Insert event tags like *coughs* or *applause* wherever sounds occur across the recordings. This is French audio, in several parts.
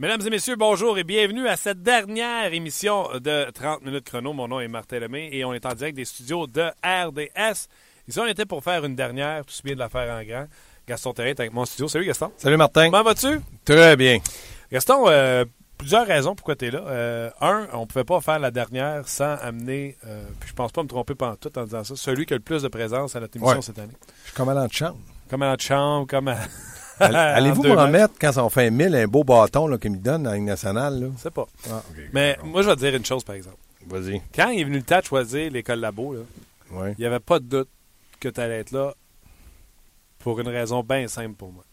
Mesdames et messieurs, bonjour et bienvenue à cette dernière émission de 30 minutes chrono. Mon nom est Martin Lemay et on est en direct des studios de RDS. Ici, on était pour faire une dernière, tout bien de la faire en grand. Gaston Terrain est avec mon studio. Salut Gaston. Salut Martin. Comment vas-tu? Très bien. Gaston, euh, plusieurs raisons pourquoi tu es là. Euh, un, on ne pouvait pas faire la dernière sans amener, euh, puis je pense pas me tromper pendant tout en disant ça, celui qui a le plus de présence à notre émission Ouais. cette année. Je suis commandant de chambre. Comme à notre chambre, comme à... Allez- Allez-vous *laughs* en me remettre, quand on fait un mille, un beau bâton là, qu'il me donne dans la Ligue nationale? Là? Je sais pas. Ah. Mais moi, je vais te dire une chose, par exemple. Vas-y. Quand il est venu le temps de choisir là, Ouais. il n'y avait pas de doute que tu allais être là pour une raison bien simple pour moi.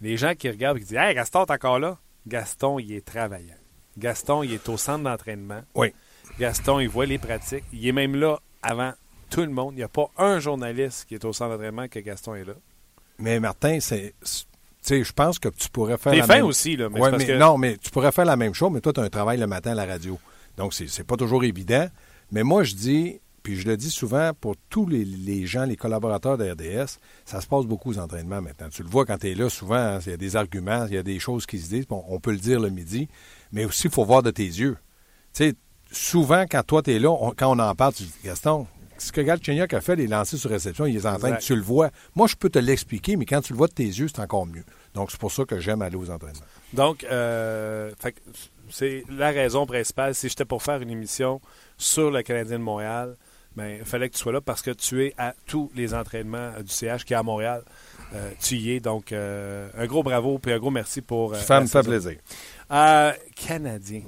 Les gens qui regardent et qui disent Hey, Gaston, t'es encore là? Gaston, il est travaillant. Gaston, il est au centre d'entraînement. Oui. Gaston, il voit les pratiques. Il est même là avant tout le monde. Il n'y a pas un journaliste qui est au centre d'entraînement que Gaston est là. Mais Martin, c'est. je pense que tu pourrais faire. T'es la fin même- aussi, là. Mais Ouais, parce mais que Non, mais tu pourrais faire la même chose, mais toi, tu as un travail le matin à la radio. Donc, c'est c'est pas toujours évident. Mais moi, je dis, puis je le dis souvent pour tous les, les gens, les collaborateurs de RDS, ça se passe beaucoup aux entraînements maintenant. Tu le vois quand tu es là, souvent, hein, il y a des arguments, il y a des choses qui se disent, bon, on peut le dire le midi, mais aussi, il faut voir de tes yeux. Tu sais, souvent, quand toi, tu es là, on- quand on en parle, tu dis, Gaston, ce que Galchenyuk a fait, les lancers sur réception, il les entraîne, tu le vois. Moi, je peux te l'expliquer, mais quand tu le vois de tes yeux, c'est encore mieux. Donc, c'est pour ça que j'aime aller aux entraînements. Donc, euh, c'est la raison principale. Si j'étais pour faire une émission sur le Canadien de Montréal, ben, il fallait que tu sois là parce que tu es à tous les entraînements euh, du CH qui est à Montréal. Euh, tu y es. Donc, euh, un gros bravo et un gros merci pour. Ça me fait plaisir. Canadien.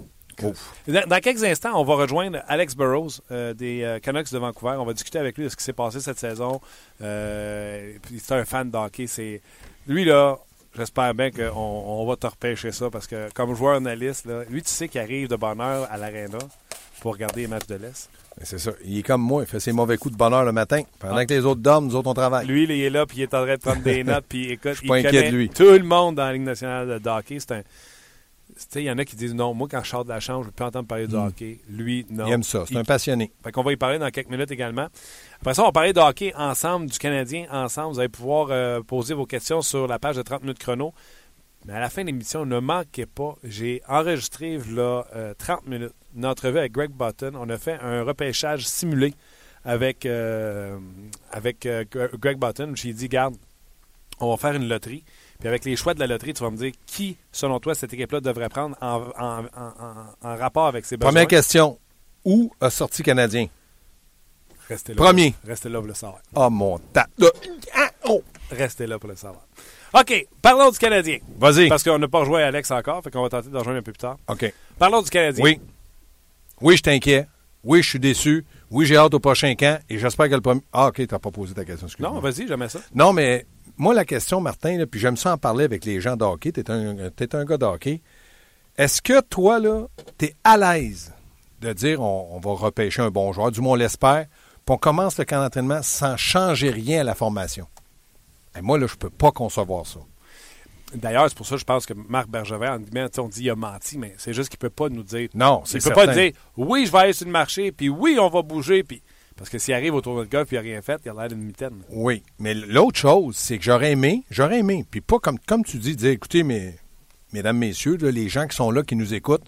Dans, dans quelques instants, on va rejoindre Alex Burrows euh, des euh, Canucks de Vancouver. On va discuter avec lui de ce qui s'est passé cette saison. Euh, c'est un fan de hockey. C'est lui là. J'espère bien qu'on on va te repêcher ça parce que comme joueur analyste, là, lui tu sais qu'il arrive de bonne heure à l'aréna pour regarder les matchs de l'Est. C'est ça. Il est comme moi. Il fait ses mauvais coups de bonheur le matin. Pendant Ah. que les autres dorment, nous autres, on travaille. Lui, il est là, puis il est en train de prendre des *laughs* notes, puis écoute, suis il connaît de lui. tout le monde dans la Ligue nationale de hockey. C'est un... Tu sais, il y en a qui disent non, moi, quand je sors de la chambre, je ne veux plus entendre parler du hockey. Lui, non. il aime ça. C'est un passionné. Fait qu'on va y parler dans quelques minutes également. Après ça, on va parler de hockey ensemble, du Canadien ensemble. Vous allez pouvoir euh, poser vos questions sur la page de 30 minutes chrono. Mais à la fin de l'émission, ne manquez pas, j'ai enregistré là, euh, 30 minutes une entrevue avec Greg Button. On a fait un repêchage simulé avec, euh, avec euh, Greg Button. J'ai dit, garde, on va faire une loterie. Puis avec les choix de la loterie, tu vas me dire qui, selon toi, cette équipe-là devrait prendre en, en- en- en- en rapport avec ses besoins? Première question. Où a sorti Canadien? Restez là. Premier. Restez là pour le savoir. Oh, mon ta... Là. Ah, oh. Restez là pour le savoir. OK, parlons du Canadien. Vas-y. Parce qu'on n'a pas rejoint Alex encore, fait qu'on va tenter de rejoindre un peu plus tard. OK. Parlons du Canadien. Oui. Oui, je t'inquiète. Oui, je suis déçu. Oui, j'ai hâte au prochain camp. Et j'espère que le premier... Ah, OK, tu n'as pas posé ta question. Non, vas-y, jamais ça. Non, mais moi, la question, Martin, là, puis j'aime ça en parler avec les gens de hockey. Tu es un, t'es un gars de hockey. Est-ce que toi, là, tu es à l'aise de dire on, on va repêcher un bon joueur, du moins on l'espère, puis on commence le camp d'entraînement sans changer rien à la formation? Et moi, là, je peux pas concevoir ça. D'ailleurs, c'est pour ça que je pense que Marc Bergevin, en guillemets, on dit il a menti, mais c'est juste qu'il peut pas nous dire. Non, Il c'est peut certain. pas dire oui, je vais aller sur le marché, puis oui, on va bouger, puis. Parce que s'il arrive au de golf et il n'a rien fait, il a l'air d'une mitaine. Oui, mais l'autre chose, c'est que j'aurais aimé, j'aurais aimé, puis pas comme, tu dis, dire, écoutez, mes, mesdames, messieurs, les gens qui sont là, qui nous écoutent,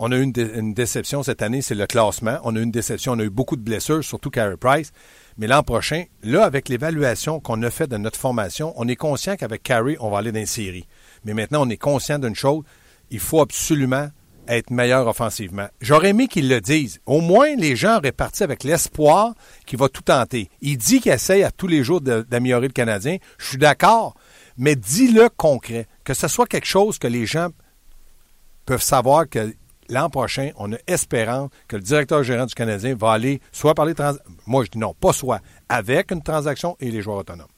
on a eu une déception cette année, c'est le classement. On a eu une déception, on a eu beaucoup de blessures, surtout Carey Price. Mais l'an prochain, là, avec l'évaluation qu'on a faite de notre formation, on est conscient qu'avec Carey, on va aller dans une série. Mais maintenant, on est conscient d'une chose, il faut absolument être meilleur offensivement. J'aurais aimé qu'ils le disent. Au moins, les gens auraient parti avec l'espoir qu'il va tout tenter. Il dit qu'il essaye à tous les jours d'améliorer le Canadien. Je suis d'accord, mais dis-le concret. Que ce soit quelque chose que les gens peuvent savoir que l'an prochain, on a espérance que le directeur gérant du Canadien va aller soit par les trans... Moi, je dis non, pas soit, avec une transaction et les joueurs autonomes.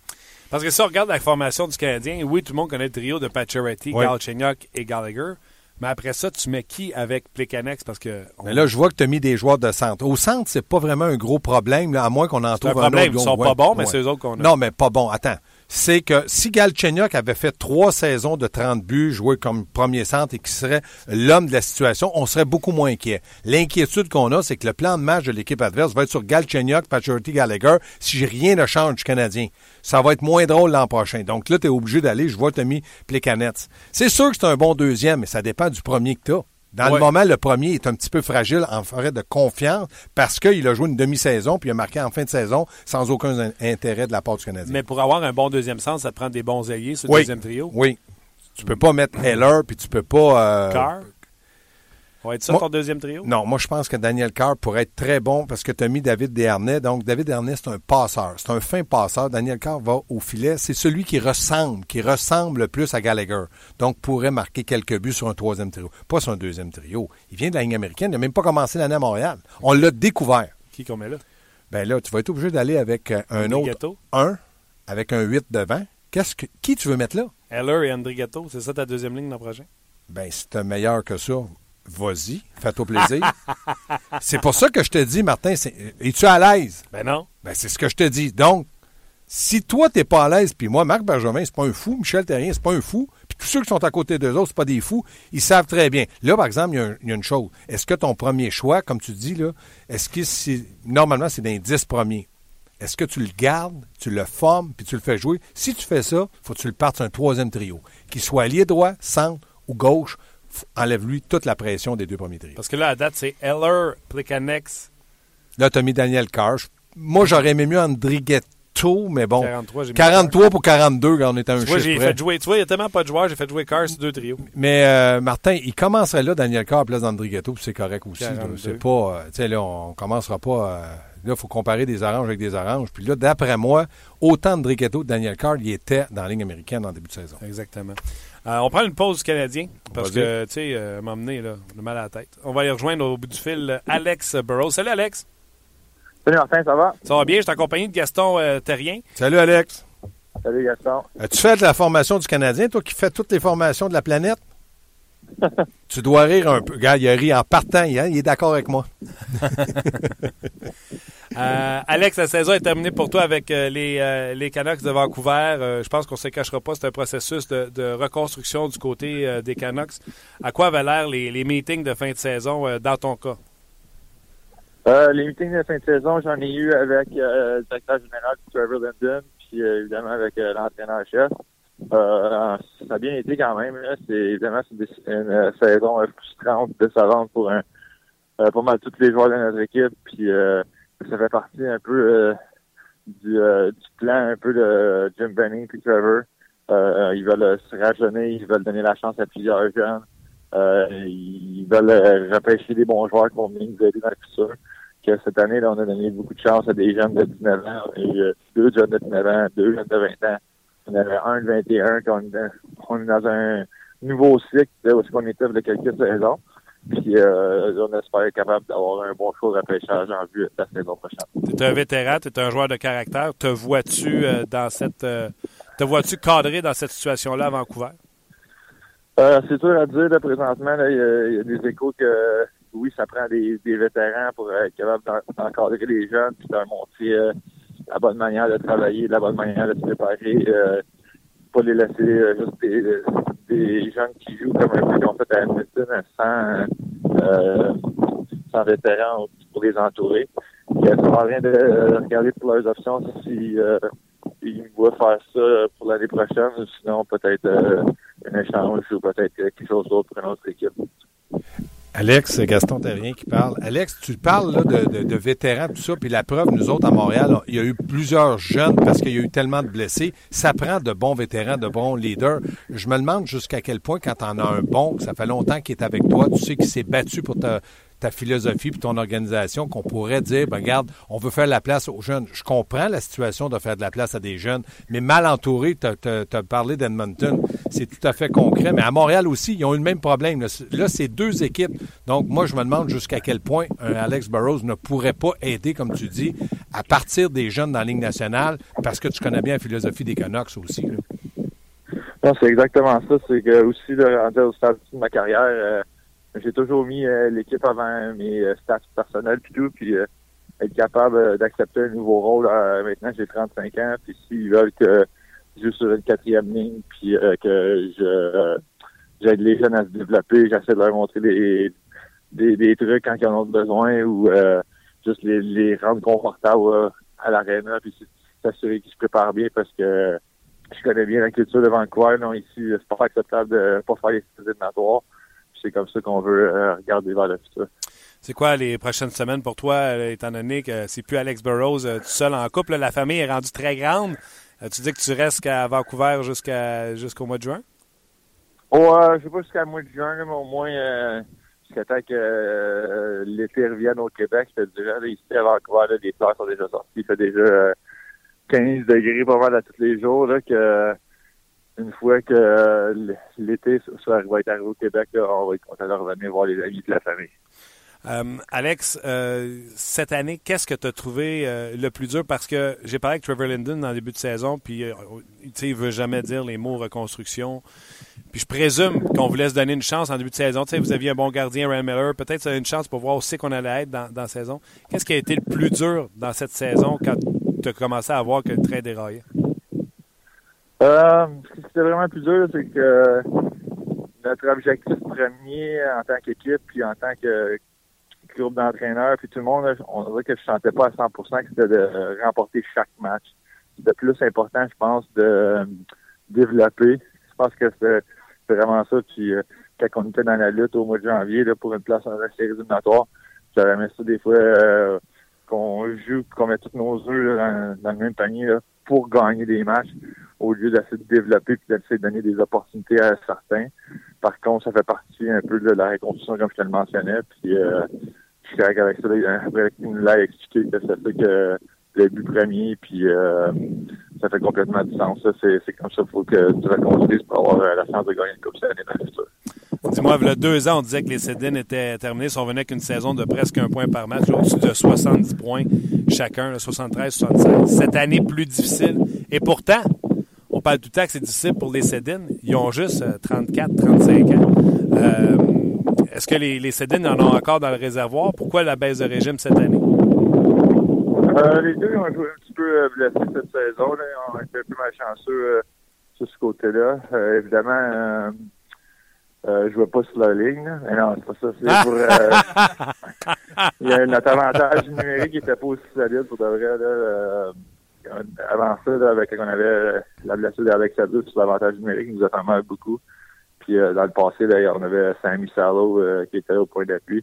Parce que si on regarde la formation du Canadien, oui, tout le monde connaît le trio de Pacioretty, Oui. Galchenyuk et Gallagher. Mais après ça, tu mets qui avec Plekanex? Parce que. on- Mais là, je vois que tu as mis des joueurs de centre. Au centre, c'est pas vraiment un gros problème, là, à moins qu'on en c'est un trouve problème. autre. Ils sont Ouais, pas bons, mais c'est eux autres qu'on a. Non, mais pas bon. Attends. c'est que si Galchenyuk avait fait trois saisons de 30 buts, joué comme premier centre et qui serait l'homme de la situation, on serait beaucoup moins inquiet. L'inquiétude qu'on a, c'est que le plan de match de l'équipe adverse va être sur Galchenyuk, Patrick Gallagher, si rien ne change du Canadien. Ça va être moins drôle l'an prochain. Donc là, tu es obligé d'aller, je vois, tu as mis Plekanec. C'est sûr que c'est un bon deuxième, mais ça dépend du premier que tu as. Dans le moment, le premier est un petit peu fragile en forêt de confiance parce qu'il a joué une demi-saison puis il a marqué en fin de saison sans aucun intérêt de la part du Canadien. Mais pour avoir un bon deuxième sens, ça te prend des bons ailiers sur le deuxième trio? Oui. Tu peux pas mettre Heller puis tu peux pas. Euh, Carr? Va être ça ton deuxième trio? Non, moi je pense que Daniel Carr pourrait être très bon parce que tu as mis David Dernay. Donc David Dernay, c'est un passeur. C'est un fin passeur. Daniel Carr va au filet. C'est celui qui ressemble, qui ressemble le plus à Gallagher. Donc pourrait marquer quelques buts sur un troisième trio. Pas sur un deuxième trio. Il vient de la ligne américaine. Il n'a même pas commencé l'année à Montréal. On l'a découvert. Qui qu'on met là? Ben là, tu vas être obligé d'aller avec euh, un autre. Un, avec un 8 devant. Qu'est-ce que, qui tu veux mettre là? Heller et André Gatto. C'est ça ta deuxième ligne l'an prochain? Ben, c'est meilleur que ça. Vas-y, fais-toi plaisir. *laughs* c'est pour ça que je te dis, Martin, es-tu à l'aise? Ben non. Ben c'est ce que je te dis. Donc, si toi, t'es pas à l'aise, puis moi, Marc Bergevin, c'est pas un fou, Michel Terrien, c'est pas un fou, puis tous ceux qui sont à côté d'eux autres, c'est pas des fous, ils savent très bien. Là, par exemple, il y, a une chose. Est-ce que ton premier choix, comme tu dis, là, est-ce que c'est. Normalement, c'est dans les 10 premiers? Est-ce que tu le gardes, tu le formes, puis tu le fais jouer? Si tu fais ça, faut que tu le partes sur un troisième trio. Qu'il soit allié droit, centre ou gauche, enlève-lui toute la pression des deux premiers trios. Parce que là, à date, c'est Eller, Plekanex. Là, tu as mis Daniel Carr. Moi, j'aurais aimé mieux Andrighetto, mais bon. 43, pour 42 quand on était un chiffre j'ai fait jouer. Tu vois, il n'y a tellement pas de joueurs, j'ai fait jouer Carr sur deux trios. Mais euh, Martin, il commencerait là, Daniel Carr, place d'Andrighetto, puis c'est correct aussi. C'est pas. Euh, tu sais, là, on commencera pas. Euh, là, il faut comparer des oranges avec des oranges. Puis là, d'après moi, autant Andrighetto que Daniel Carr, il était dans la ligne américaine en début de saison. Exactement. Euh, on prend une pause du Canadien parce que, tu sais, euh, m'emmener là, le mal à la tête. On va y rejoindre au bout du fil Alex Burrows. Salut, Alex. Salut, Martin, ça va? Ça va bien. Je suis accompagné de Gaston euh, Terrien. Salut, Alex. Salut, Gaston. As-tu fait la formation du Canadien, toi qui fais toutes les formations de la planète? Tu dois rire un peu. Regarde, il a ri en partant. il est d'accord avec moi. *laughs* Euh, Alex, la saison est terminée pour toi avec euh, les, euh, les, Canucks de Vancouver. je pense qu'on ne se cachera pas, c'est un processus de, reconstruction du côté des Canucks. À quoi avaient l'air les, les, meetings de fin de saison dans ton cas? les meetings de fin de saison, j'en ai eu avec le directeur général Trevor Linden, puis évidemment avec l'entraîneur-chef. Ça a bien été quand même. C'est évidemment une, une saison frustrante, décevante pour un, pas mal tous les joueurs de notre équipe. Puis ça fait partie un peu euh, du, euh, du, plan un peu de Jim Benning et Trevor. Euh, ils veulent se rajeunir, ils veulent donner la chance à plusieurs jeunes. ils veulent repêcher des bons joueurs qui vont venir nous aider dans le futur. Que cette année, là, on a donné beaucoup de chance à des jeunes de 19 ans, et, deux jeunes de 19 ans, deux jeunes de 20 ans. On avait un de 21, on, on est dans un nouveau cycle où on était de quelques saisons. Puis euh, on espère être capable d'avoir un bon choix de repêchage en vue la saison prochaine. Tu es un vétéran, tu es un joueur de caractère. Te vois-tu euh, dans cette euh, te vois-tu cadré dans cette situation-là à Vancouver? Euh, c'est dur à dire là, présentement. Il y, a des échos que oui, ça prend des, des vétérans pour être capable d'encadrer les jeunes puis de leur montrer la bonne manière de travailler, la bonne manière de se préparer pas les laisser euh, juste des, des jeunes qui jouent comme un peu qu'ils ont fait à Edmonton sans, euh, sans vétérans pour les entourer. Il ça ne rien de regarder pour leurs options si euh, ils voient faire ça pour l'année prochaine, sinon peut-être euh, un échange ou peut-être quelque chose d'autre pour une autre équipe. Alex, Gaston Terrien qui parle. Alex, tu parles là, de, de, vétérans, tout ça, puis la preuve, nous autres à Montréal, il y a eu plusieurs jeunes parce qu'il y a eu tellement de blessés. Ça prend de bons vétérans, de bons leaders. Je me demande jusqu'à quel point, quand on a un bon, ça fait longtemps qu'il est avec toi, tu sais qu'il s'est battu pour te, ta philosophie et ton organisation qu'on pourrait dire, ben, regarde, on veut faire la place aux jeunes. Je comprends la situation de faire de la place à des jeunes, mais mal entouré, tu as, parlé d'Edmonton, c'est tout à fait concret. Mais à Montréal aussi, ils ont eu le même problème. Là, c'est deux équipes. Donc, moi, je me demande jusqu'à quel point Alex Burrows ne pourrait pas aider, comme tu dis, à partir des jeunes dans la Ligue nationale, parce que tu connais bien la philosophie des Canucks aussi. Non, c'est exactement ça. C'est que aussi, là, au stade de ma carrière, euh, j'ai toujours mis euh, l'équipe avant mes euh, personnels puis tout, puis euh, être capable d'accepter un nouveau rôle. maintenant, j'ai 35 ans, puis s'ils veulent que joue sur une quatrième ligne, puis que je j'aide les jeunes à se développer, j'essaie de leur montrer des, des, des trucs quand ils en ont besoin ou juste les, les rendre confortables à l'aréna, puis s'assurer qu'ils se préparent bien parce que je connais bien la culture de Vancouver. Non, ici, c'est pas acceptable de pas faire les éliminatoires. C'est comme ça qu'on veut euh, regarder vers le futur. C'est quoi les prochaines semaines pour toi, euh, étant donné que c'est plus Alex Burrows euh, tout seul en couple? la famille est rendue très grande. tu dis que tu restes à Vancouver jusqu'à jusqu'au mois de juin? Ouais, je sais pas jusqu'à mois de juin, mais au moins jusqu'à temps que l'été revienne au Québec. Je te dirais, ici à Vancouver, les fleurs sont déjà sorties. Il fait déjà 15 degrés pas mal à tous les jours, là, que une fois que euh, l'été va être arrivé au Québec, on va être voir les amis de la famille. Euh, Alex, euh, cette année, qu'est-ce que tu as trouvé le plus dur? Parce que j'ai parlé avec Trevor Linden le début de saison, puis il ne veut jamais dire les mots reconstruction. Puis je présume qu'on vous laisse donner une chance en début de saison. vous aviez un bon gardien, Ryan Miller. Peut-être une chance pour voir aussi qu'on allait être dans, dans la saison. Qu'est-ce qui a été le plus dur dans cette saison quand tu as commencé à voir que le train déraillait? Euh, ce qui était vraiment plus dur, c'est que notre objectif premier en tant qu'équipe, puis en tant que groupe d'entraîneurs, puis tout le monde, on dirait que je sentais pas à 100% que c'était de remporter chaque match. C'était plus important, je pense, de développer. Je pense que c'est vraiment ça. Puis euh, quand on était dans la lutte au mois de janvier là, pour une place dans la série éliminatoire, j'avais mis ça des fois euh, qu'on joue, qu'on met tous nos œufs dans, le même panier pour gagner des matchs au lieu d'essayer de développer et d'essayer de donner des opportunités à certains. Par contre, ça fait partie un peu de la reconstruction, comme je te le mentionnais. Puis, euh, je suis avec ça. Après qu'il nous l'a expliqué que ça fait que le but premier, puis euh, ça fait complètement du sens. C'est comme ça qu'il faut que tu reconstruises pour avoir euh, la chance de gagner une Coupe cette année dans le. Dis-moi, il y a deux ans, on disait que les Cédines étaient terminés. On venait qu'une saison de presque un point par match, au-dessus de 70 points chacun, 73, 76. Cette année, plus difficile. Et pourtant, on parle tout le temps que c'est difficile pour les Cédines. Ils ont juste 34, euh, 35 ans. Euh, est-ce que les, les Cédines en ont encore dans le réservoir? Pourquoi la baisse de régime cette année? Euh, les deux ont joué un petit peu blessés cette saison. Là. On a été un peu malchanceux sur ce côté-là. évidemment, euh, je ne vois pas sur la ligne. Mais non, c'est pas ça. C'est pour. Euh, *laughs* il y a notre avantage numérique qui n'était pas aussi solide pour de vrai. Là, euh, avant ça, avec on avait la blessure d'Alex Abdul sur l'avantage numérique, nous a mal beaucoup. Puis dans le passé, là, on avait Sammy Salo qui était au point d'appui.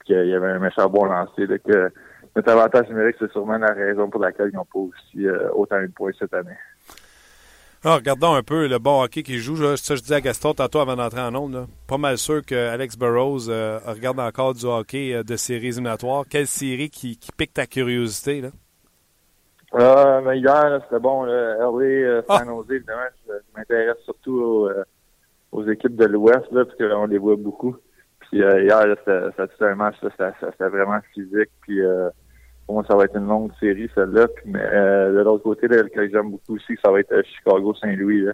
Puis il y avait un méchant bon lancé. Là, que notre avantage numérique, c'est sûrement la raison pour laquelle ils n'ont pas aussi autant de points cette année. Ah, regardons un peu le bon hockey qu'il joue. Ça, je disais à Gaston tantôt avant d'entrer en onde. Pas mal sûr que Alex Burrows euh, regarde encore du hockey euh, de séries éliminatoires. Quelle série qui, pique ta curiosité? Là? Euh, mais hier, c'était bon. Là, LA, euh, ah! San Jose, évidemment, je, m'intéresse surtout aux, équipes de l'Ouest, parce qu'on les voit beaucoup. Puis hier, c'était un match, c'était vraiment physique. Puis moi, ça va être une longue série, celle-là. Mais euh, de l'autre côté, là, que j'aime beaucoup aussi, ça va être euh, Chicago-Saint-Louis.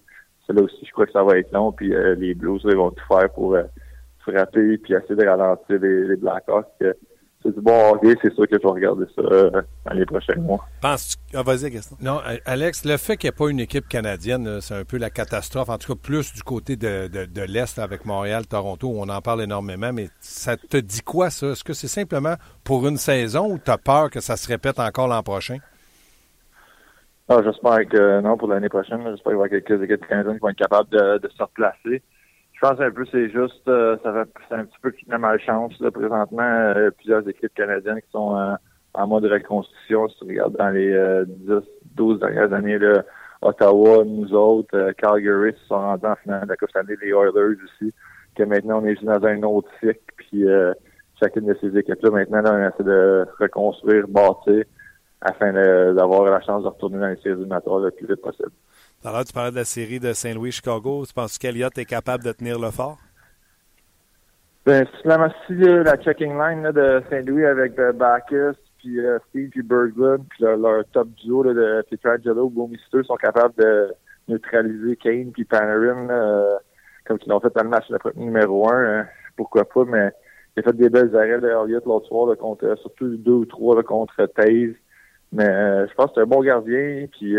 Celle-là aussi, je crois que ça va être long. Puis euh, les Blues, ils vont tout faire pour frapper puis essayer de ralentir les, les Blackhawks c'est du bon hockey, c'est sûr que je vais regarder ça euh, dans les prochains mois. Penses-tu... Ah, vas-y, Gaston. Non, Alex, le fait qu'il n'y ait pas une équipe canadienne, c'est un peu la catastrophe. En tout cas, plus du côté de, de, l'Est avec Montréal, Toronto, où on en parle énormément. Mais ça te dit quoi, ça? Est-ce que c'est simplement pour une saison ou tu as peur que ça se répète encore l'an prochain? Ah, j'espère que non, pour l'année prochaine. J'espère qu'il va y avoir quelques équipes canadiennes qui vont être capables de, de se replacer. Je pense un peu c'est juste euh, ça fait c'est un petit peu la malchance là, présentement euh, plusieurs équipes canadiennes qui sont euh, en mode reconstruction si tu regardes dans les 10 12 dernières années là, Ottawa nous autres Calgary se sont rendus en finale de la Coupe les Oilers aussi que maintenant on est juste dans un autre cycle puis chacune de ces équipes là maintenant là, on essaie de reconstruire bâtir afin d'avoir la chance de retourner dans les séries éliminatoires le plus vite possible alors, tu parlais de la série de Saint-Louis-Chicago. Tu penses qu'Eliott est capable de tenir le fort? Ben, si la checking line de Saint-Louis avec euh, Bacchus, puis euh, Steve, puis Berglund, puis leur, top duo là, de Pietrangelo, Boumister sont capables de neutraliser Kane puis Panarin, euh, comme ils l'ont fait dans le match numéro un, hein, pourquoi pas, mais il a fait des belles arrêts de Elliott l'autre soir, contre, surtout deux ou trois contre Taze. Mais je pense que c'est un bon gardien, puis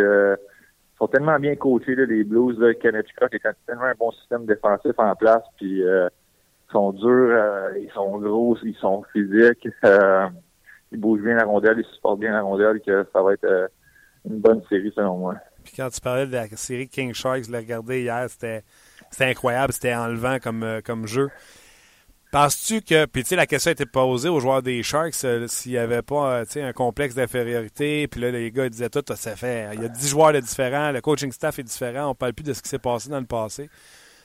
sont tellement bien coachés, là, les Blues. Là, Connecticut est tellement un bon système défensif en place. Puis euh, ils sont durs, euh, ils sont gros, ils sont physiques. Euh, ils bougent bien la rondelle, ils supportent bien la rondelle, que ça va être une bonne série selon moi. Puis quand tu parlais de la série King Sharks, je l'ai regardé hier, c'était incroyable, c'était enlevant comme, comme jeu. Penses-tu que, puis tu sais, la question a été posée aux joueurs des Sharks euh, s'il n'y avait pas, euh, un complexe d'infériorité, puis là, les gars disaient tout, ça fait, il y a 10 joueurs différents, le coaching staff est différent, on parle plus de ce qui s'est passé dans le passé.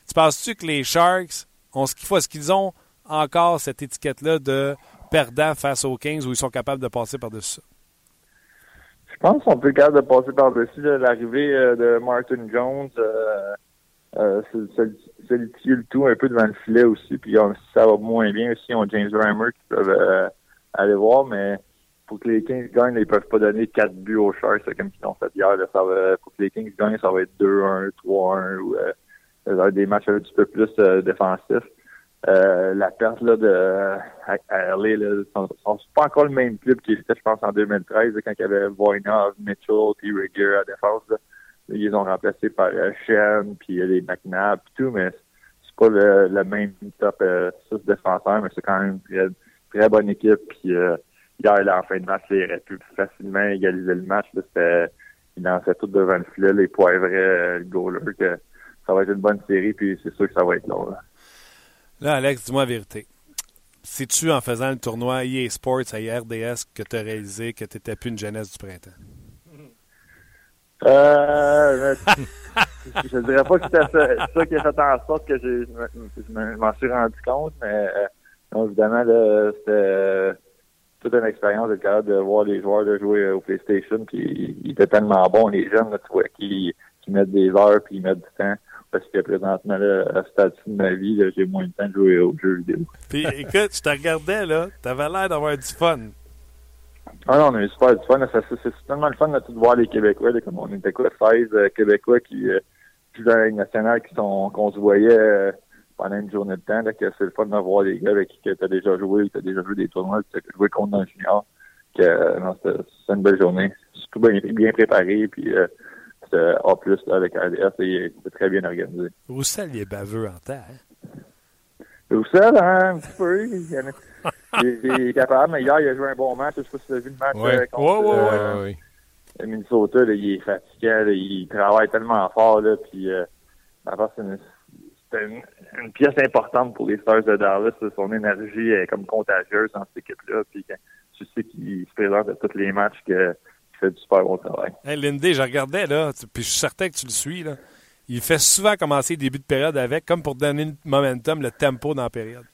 Tu penses-tu que les Sharks ont ce qu'il faut, est-ce qu'ils ont encore cette étiquette-là de perdant face aux Kings où ils sont capables de passer par-dessus ça? Je pense qu'on peut capable de passer par-dessus l'arrivée euh, de Martin Jones. Euh, c'est le tout un peu devant le filet aussi. Puis ça va moins bien aussi, on James Reimer qui peuvent euh, aller voir, mais pour que les Kings gagnent, ils peuvent pas donner quatre buts aux Sharks comme ils l'ont fait hier. Ça va, pour que les Kings gagnent, ça va être 2-1, 3-1 ou euh, des matchs un petit peu plus euh, défensifs. Euh, la perte là, de à, à LA, pas encore le même club qu'ils étaient, je pense, en 2013, quand il y avait Voynov, Mitchell, puis Rigger à défense. Ils ont remplacé par Shen, puis les McNabb, puis tout, mais le, même top euh, 6 défenseurs, mais c'est quand même une très, bonne équipe. Puis euh, hier, là, en fin de match, il aurait pu facilement égaliser le match. Là, c'était, il lançait tout devant le filet, les poivrait euh, le goaler, que ça va être une bonne série, puis c'est sûr que ça va être long. Là, Alex, dis-moi la vérité. C'est-tu en faisant le tournoi EA Sports à IRDS que tu as réalisé que tu n'étais plus une jeunesse du printemps? Euh, je dirais pas que c'était ça, ça, qui a fait en sorte que je, m'en suis rendu compte, mais euh, évidemment, c'était toute une expérience de capable de voir les joueurs de jouer au PlayStation, puis ils étaient tellement bons, les jeunes, tu vois, qui, qui mettent des heures, puis ils mettent du temps. Parce que présentement, là, à ce stade de ma vie, j'ai moins de temps de jouer aux jeux vidéo. Puis écoute, je te regardais, là, t'avais l'air d'avoir du fun. Ah non, on a eu super du fun. C'est tellement le fun de voir les Québécois. comme on était quoi, 16 euh, Québécois qui euh, dans la Ligue nationale qui sont qu'on se voyait euh, pendant une journée de temps. Là, que c'est le fun de voir les gars avec qui tu as déjà joué, tu as déjà joué des tournois, tu as joué contre le junior. Que, euh, non, c'était une belle journée. Surtout bien, bien préparé. Puis euh, c'était A plus avec RDS, c'était très bien organisé. Roussel, il est baveux en. Hein? Roussel, hein, un petit peu. Il y en a *laughs* il, est capable, mais hier, il a joué un bon match. Je sais pas si tu as vu le match ouais. euh, contre ouais, ouais, ouais, euh, Minnesota. Là, il est fatigué. il travaille tellement fort. Là, puis, euh, c'est une, une, une, pièce importante pour les Stars de Dallas. Son énergie est comme contagieuse dans cette équipe-là. Puis, tu sais qu'il se présente à tous les matchs que fait du super bon travail. Hey, Lindy, je regardais, là, puis je suis certain que tu le suis, là. Il fait souvent commencer début de période avec, comme pour donner le momentum, le tempo dans la période.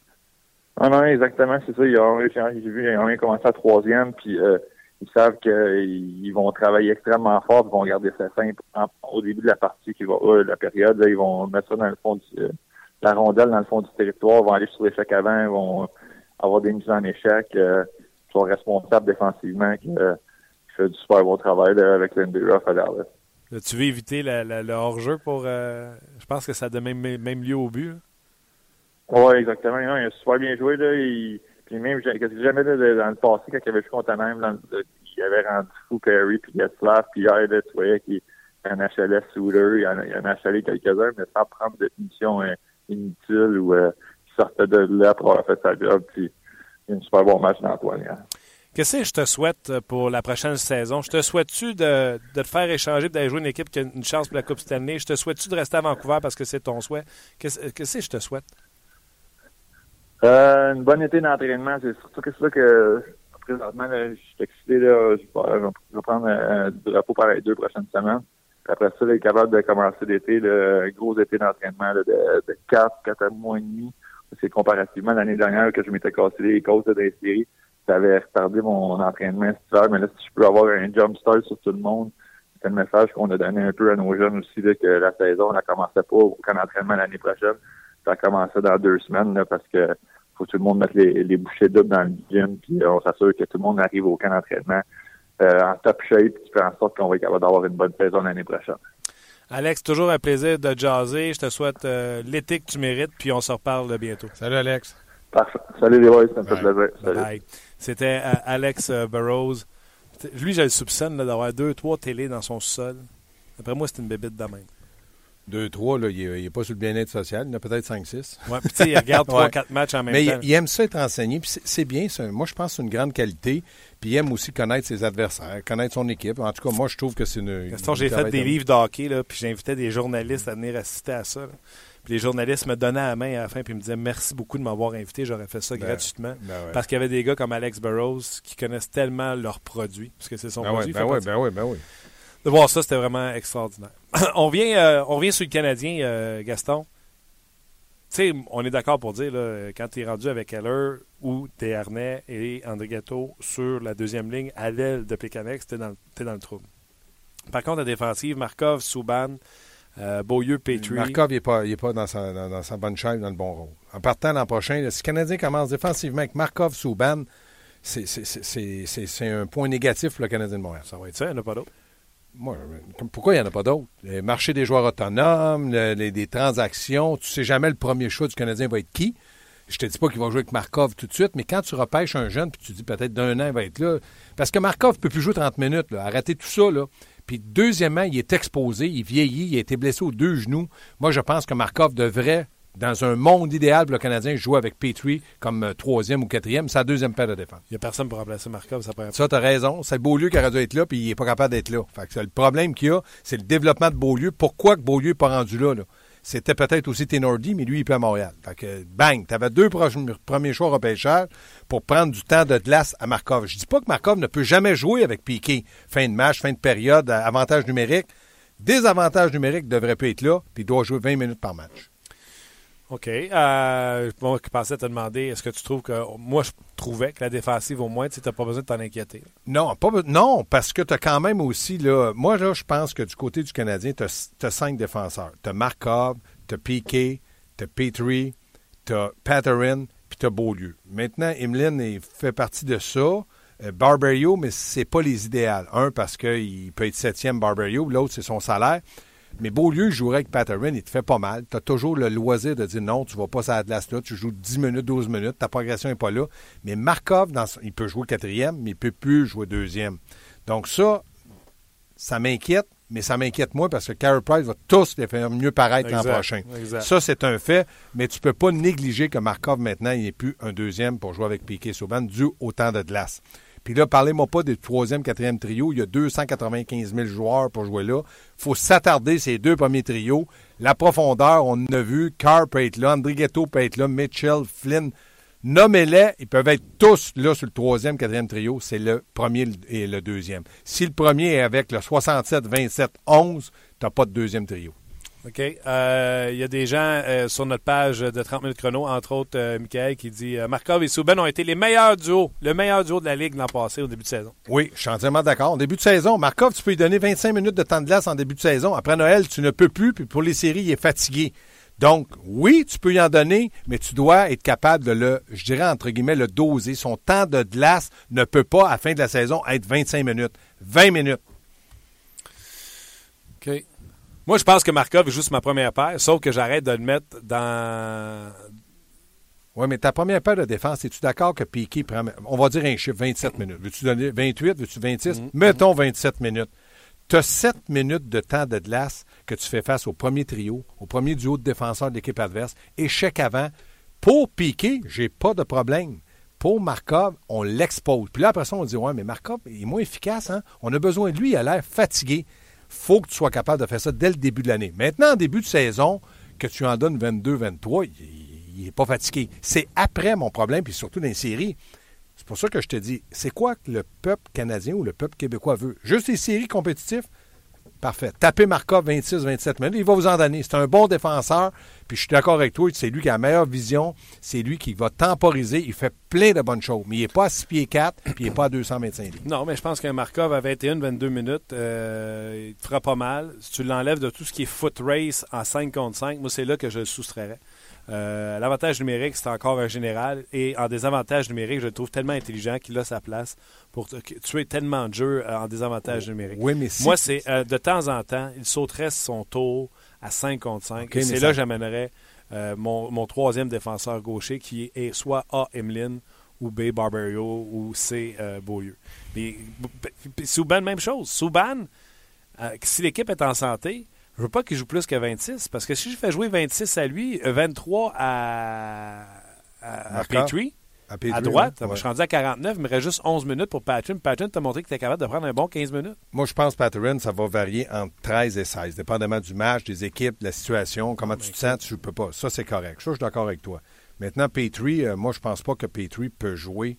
Ah non, exactement, c'est ça. Ils ont, j'ai vu, ils ont commencé à troisième, puis euh, ils savent qu'ils vont travailler extrêmement fort, ils vont garder ça simple au début de la partie, qui va, euh, la période, là, ils vont mettre ça dans le fond du, euh, la rondelle dans le fond du territoire, ils vont aller sur l'échec avant, ils vont avoir des mises en échec, euh, ils sont responsables défensivement, qui, euh, fait du super bon travail là, avec Ruff à Dallas. tu veux éviter la, la, le hors-jeu pour... Euh, je pense que ça donne même, même lieu au but. Là. Oui, exactement. Non, il a super bien joué. Là. Puis même, qu'est-ce que jamais là, dans le passé, quand il avait joué contre même, dans, il avait rendu fou Perry, puis Getzlaff, puis hier, là, tu voyais qu'il en achalait Souter, il en, il en achalait quelques-uns, mais sans prendre de punition euh, inutile ou euh, sortait de là pour avoir fait sa job. Puis il a un super bon match d'Antoine. Hein. Qu'est-ce que je te souhaite pour la prochaine saison? Je te souhaite-tu de, de, te faire échanger, d'aller jouer une équipe qui a une chance pour la Coupe Stanley? Je te souhaite-tu de rester à Vancouver parce que c'est ton souhait? Qu'est-ce que je te souhaite? Euh, une bonne été d'entraînement, c'est surtout que c'est ça que présentement, je suis excité, là, je, vais, prendre un drapeau par les deux prochaines semaines. Puis après ça, là, être capable de commencer l'été, le gros été d'entraînement de, de 4, 4 mois et demi. C'est comparativement l'année dernière que je m'étais cassé les côtes les séries. Ça avait retardé mon entraînement cet mais là, si je peux avoir un jump start sur tout le monde, c'est le message qu'on a donné un peu à nos jeunes aussi, là, que la saison ne commençait pas au camp d'entraînement l'année prochaine ça a commencé dans deux semaines là, parce que faut que tout le monde mette les, les bouchées doubles dans le gym, puis on s'assure que tout le monde arrive au camp d'entraînement euh, en top shape, qui fait en sorte qu'on va être capable d'avoir une bonne saison l'année prochaine. Alex, toujours un plaisir de jaser. Je te souhaite euh, l'été que tu mérites, puis on se reparle bientôt. Salut Alex. Parfait. Salut les boys, ça me fait plaisir. Salut. C'était euh, Alex Burroughs. Lui, j'ai le soupçonne d'avoir deux, trois télés dans son sol. D'après moi, c'est une bébite de même. 2-3, là, il n'est pas sur le bien-être social. Il en a peut-être 5-6. Ouais, puis tu sais, il regarde 3-4 *laughs* Ouais. matchs en même Mais temps. il, il aime ça être enseigné. Puis c'est- bien. moi, je pense que c'est une grande qualité. Puis il aime aussi connaître ses adversaires, connaître son équipe. En tout cas, moi, je trouve que c'est une. Gaston, j'ai fait des de- livres d'hockey, là, puis j'invitais des journalistes à venir assister à ça. là. Puis les journalistes me donnaient la main à la fin, puis ils me disaient merci beaucoup de m'avoir invité, j'aurais fait ça Ben, gratuitement. Ben ouais. Parce qu'il y avait des gars comme Alex Burrows qui connaissent tellement leurs produits, parce que c'est son Ben ouais, produit. ben partie- ben ouais, ben ouais. De voir ça, c'était vraiment extraordinaire. *coughs* on, vient, euh, on sur le Canadien, euh, Gaston. Tu sais, on est d'accord pour dire, là, quand tu es rendu avec Heller ou Desharnais et André Gatto sur la deuxième ligne à l'aile de Pécanex, t'es dans, le- t'es dans le trouble. Par contre, la défensive, Markov, Souban, euh, Beaulieu, Petrie. Markov, il n'est pas, il est pas dans, sa, dans, dans sa bonne chaise, dans le bon rôle. En partant l'an prochain, là, si le Canadien commence défensivement avec Markov, Souban, c'est un point négatif pour le Canadien de Montréal. Ça va être ça, il n'y en a pas d'autre. Pourquoi il n'y en a pas d'autres? Le marché des joueurs autonomes, le- les, des transactions, tu sais jamais le premier choix du Canadien va être qui. Je te dis pas qu'il va jouer avec Markov tout de suite, mais quand tu repêches un jeune, puis tu dis peut-être d'un an, il va être là. Parce que Markov ne peut plus jouer 30 minutes. Là. Arrêtez tout ça. Là. Puis deuxièmement, il est exposé, il vieillit, il a été blessé aux deux genoux. Moi, je pense que Markov devrait, dans un monde idéal le Canadien, jouer avec Petrie comme euh, troisième ou quatrième, sa deuxième paire de défense. Il n'y a personne pour remplacer Markov, ça paraît Ça, tu as raison. C'est Beaulieu qui aurait dû être là, puis il n'est pas capable d'être là. Fait que c'est le problème qu'il y a, c'est le développement de Beaulieu. Pourquoi que Beaulieu n'est pas rendu là? là? C'était peut-être aussi Tenordi, mais lui, il peut à Montréal. Fait que, bang, tu avais deux premiers choix repêchage pour prendre du temps de glace à Markov. Je dis pas que Markov ne peut jamais jouer avec Piqué. Fin de match, fin de période, euh, avantage numérique. Des avantages numériques devraient pas être là, puis il doit jouer 20 minutes par match. OK. Euh, moi, je pensais te demander, est-ce que tu trouves que. Moi, je trouvais que la défensive, au moins, tu n'as pas besoin de t'en inquiéter. Non, pas, non, parce que tu as quand même aussi, là, moi, là, je pense que du côté du Canadien, tu as, cinq défenseurs. Tu as Markov, tu as Piquet, tu as Petrie, tu as Patterin, puis tu as Beaulieu. Maintenant, Emeline fait partie de ça. Euh, Barberio, mais c'est pas les idéales. Un, parce qu'il peut être septième Barberio, l'autre, c'est son salaire. Mais Beaulieu jouerait avec Patterin, il te fait pas mal. Tu as toujours le loisir de dire non, tu vas pas à la glace là, tu joues 10 minutes, 12 minutes, ta progression n'est pas là. Mais Markov, dans son- il peut jouer quatrième, mais il peut plus jouer deuxième. Donc ça, ça m'inquiète, mais ça m'inquiète moins parce que Carey Price va tous les faire mieux paraître l'an prochain. exact. Ça, c'est un fait, mais tu peux pas négliger que Markov, maintenant, il n'est plus un deuxième pour jouer avec Piquet Souban dû au temps de glace. Puis là, parlez-moi pas des troisième, quatrième trio. Il y a 295 000 joueurs pour jouer là. faut s'attarder ces deux premiers trios. La profondeur, on a vu. Carr peut être là, Andrighetto peut être là, Mitchell, Flynn. Nommez-les, ils peuvent être tous là sur le troisième, quatrième trio. C'est le premier et le deuxième. Si le premier est avec le 67, 27, 11, tu n'as pas de deuxième trio. OK? Euh, Il y a des gens euh, sur notre page de 30 minutes chrono, entre autres euh, Michael, qui dit euh, Markov et Souben ont été les meilleurs duos, le meilleur duo de la Ligue l'an passé au début de saison. Oui, je suis entièrement d'accord. En début de saison, Markov, tu peux lui donner 25 minutes de temps de glace en début de saison. Après Noël, tu ne peux plus, puis pour les séries, il est fatigué. Donc, oui, tu peux y en donner, mais tu dois être capable de le, je dirais entre guillemets, le doser. Son temps de glace ne peut pas, à la fin de la saison, être 25 minutes. 20 minutes. OK. Moi, je pense que Markov est juste ma première paire, sauf que j'arrête de le mettre dans. Oui, mais ta première paire de défense, es-tu d'accord que Piquet prend, on va dire un chiffre, 27 minutes. Veux-tu donner 28, veux-tu 26? Mettons 27 minutes. Tu as 7 minutes de temps de glace que tu fais face au premier trio, au premier duo de défenseurs de l'équipe adverse. Échec avant. Pour Piquet, j'ai pas de problème. Pour Markov, on l'expose. Puis là, après ça, on dit Ouais, mais Markov est moins efficace. Hein? On a besoin de lui, il a l'air fatigué. Faut que tu sois capable de faire ça dès le début de l'année. Maintenant, en début de saison, que tu en donnes 22, 23, il n'est pas fatigué. C'est après mon problème, puis surtout dans les séries. C'est pour ça que je te dis, c'est quoi que le peuple canadien ou le peuple québécois veut? Juste les séries compétitives? Parfait. Tapez Markov 26-27 minutes, il va vous en donner. C'est un bon défenseur, puis je suis d'accord avec toi, c'est lui qui a la meilleure vision, c'est lui qui va temporiser, il fait plein de bonnes choses, mais il n'est pas à 6 pieds 4, puis il n'est pas à 225 livres. Non, mais je pense qu'un Markov à 21-22 minutes, euh, il te fera pas mal. Si tu l'enlèves de tout ce qui est foot race en 5 contre 5, moi, c'est là que je le soustrairais. Euh, L'avantage numérique, c'est encore un général. Et en désavantage numérique, je le trouve tellement intelligent qu'il a sa place pour tuer tellement de jeux euh, en désavantage numérique. Oui, mais si Moi, c'est euh, de temps en temps, il sauterait son tour à 5 contre 5. Ok, et mais c'est là que j'amènerais euh, mon, mon troisième défenseur gaucher qui est soit A. Emeline ou B. Barberio ou C. Beaulieu. Mais Souban, même chose. Souban, si l'équipe est en santé, je veux pas qu'il joue plus que 26, parce que si je fais jouer 26 à lui, euh, 23 à, à, à Marqueur. Petrie, À, à droite, je suis rendu à 49, il me reste juste 11 minutes pour Patrin. Patrin t'a montré que tu es capable de prendre un bon 15 minutes. Moi, je pense Patterson, ça va varier entre 13 et 16, dépendamment du match, des équipes, de la situation, comment tu te sens, tu peux pas. Ça, c'est correct. Ça, je suis d'accord avec toi. Maintenant, Petrie, euh, moi, je pense pas que Petrie peut jouer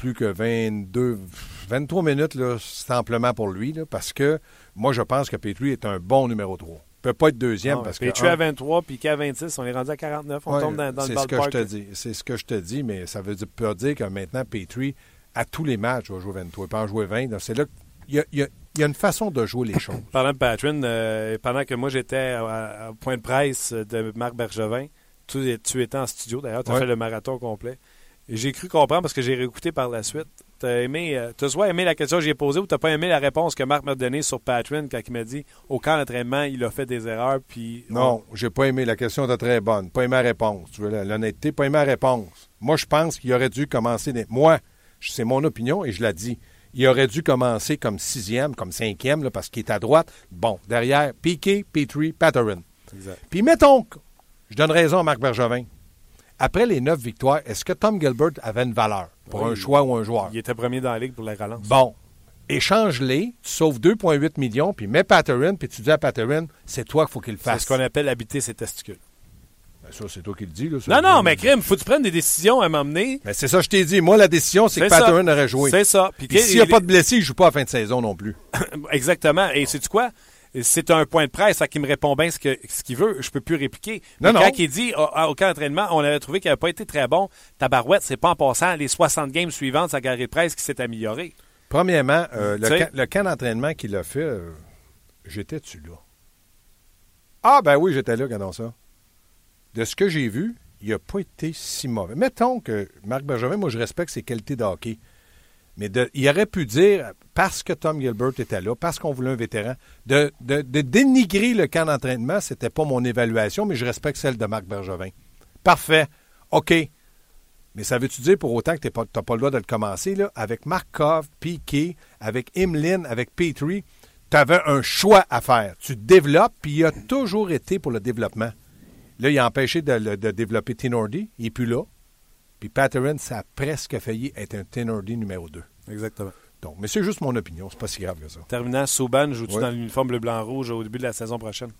plus que 22, 23 minutes, là, c'est amplement pour lui, là, parce que moi, je pense que Petrie est un bon numéro 3. Il peut pas être deuxième Ah, parce puis que. un- à 23, puis qu'à 26, on est rendu à 49. On Ouais, tombe dans, dans le c'est ce que je te dis. C'est ce que je te dis, mais ça veut dire, pas dire que maintenant, Petrie, à tous les matchs, va jouer 23. Il peut en jouer 20. Donc, C'est là qu'il y a, il y a- il y a une façon de jouer les choses. *coughs* Parlant de Patrin, euh, pendant que moi j'étais au point de presse de Marc Bergevin, tu, tu étais en studio d'ailleurs, tu as Ouais. fait le marathon complet. Et J'ai cru comprendre parce que j'ai réécouté par la suite. Tu as aimé, euh, t'as soit aimé la question que j'ai posée ou tu pas aimé la réponse que Marc m'a donnée sur Patrin quand il m'a dit au camp d'entraînement, il a fait des erreurs. Puis Non, j'ai pas aimé. La question était très bonne. Pas aimé la réponse. Tu veux l'honnêteté, pas aimé la réponse. Moi, je pense qu'il aurait dû commencer. des- Moi, c'est mon opinion et je la dis. Il aurait dû commencer comme sixième, comme cinquième, là, parce qu'il est à droite. Bon, derrière, Piquet, Petrie, Patterson. Puis mettons que je donne raison à Marc Bergevin. Après les neuf victoires, est-ce que Tom Gilbert avait une valeur pour Oui. un choix ou un joueur? il était premier dans la ligue pour la relance. Bon. Échange-les, tu sauves 2,8 millions, puis mets Patterson, puis tu dis à Patterson, c'est toi qu'il faut qu'il le C'est fasse. ce qu'on appelle habiter ses testicules. Ben, ça, c'est toi qui le dis. Là. Non, non, mais crime, faut que tu prennes des décisions à m'emmener. Mais c'est ça, je t'ai dit. Moi, la décision, c'est que. Patterson aurait joué. C'est ça. Puis s'il n'y a pas de blessé, il ne joue pas à la fin de saison non plus. *coughs* Exactement. Et sais-tu quoi? C'est un point de presse à qui me répond bien ce qu'il veut. Je peux plus répliquer. Non, Mais non. Quand il dit au, au camp d'entraînement, on avait trouvé qu'il n'avait pas été très bon, Tabarouette, c'est pas en passant les 60 games suivantes sa galerie de presse qui s'est améliorée. Premièrement, euh, le, camp, le camp d'entraînement qu'il a fait, euh, j'étais-tu là? Ah, ben oui, j'étais là, regardons ça. De ce que j'ai vu, il n'a pas été si mauvais. Mettons que Marc Bergevin, moi, je respecte ses qualités de hockey. Mais il aurait pu dire, parce que Tom Gilbert était là, parce qu'on voulait un vétéran, de, dénigrer le camp d'entraînement, c'était pas mon évaluation, mais je respecte celle de Marc Bergevin. Parfait. OK. Mais ça veut-tu dire pour autant que tu n'as pas, le droit de le commencer, là? Avec Markov, Piquet, avec Imlin, avec Petrie, tu avais un choix à faire. Tu développes, puis il a toujours été pour le développement. Là, il a empêché de, de développer Tinordi. Il n'est plus là. Puis Patterson, ça a presque failli être un Tinordi numéro 2. Exactement. Donc, mais c'est juste mon opinion. C'est pas si grave que ça. Terminant, Souban, joues-tu Ouais. dans l'uniforme bleu-blanc-rouge au début de la saison prochaine?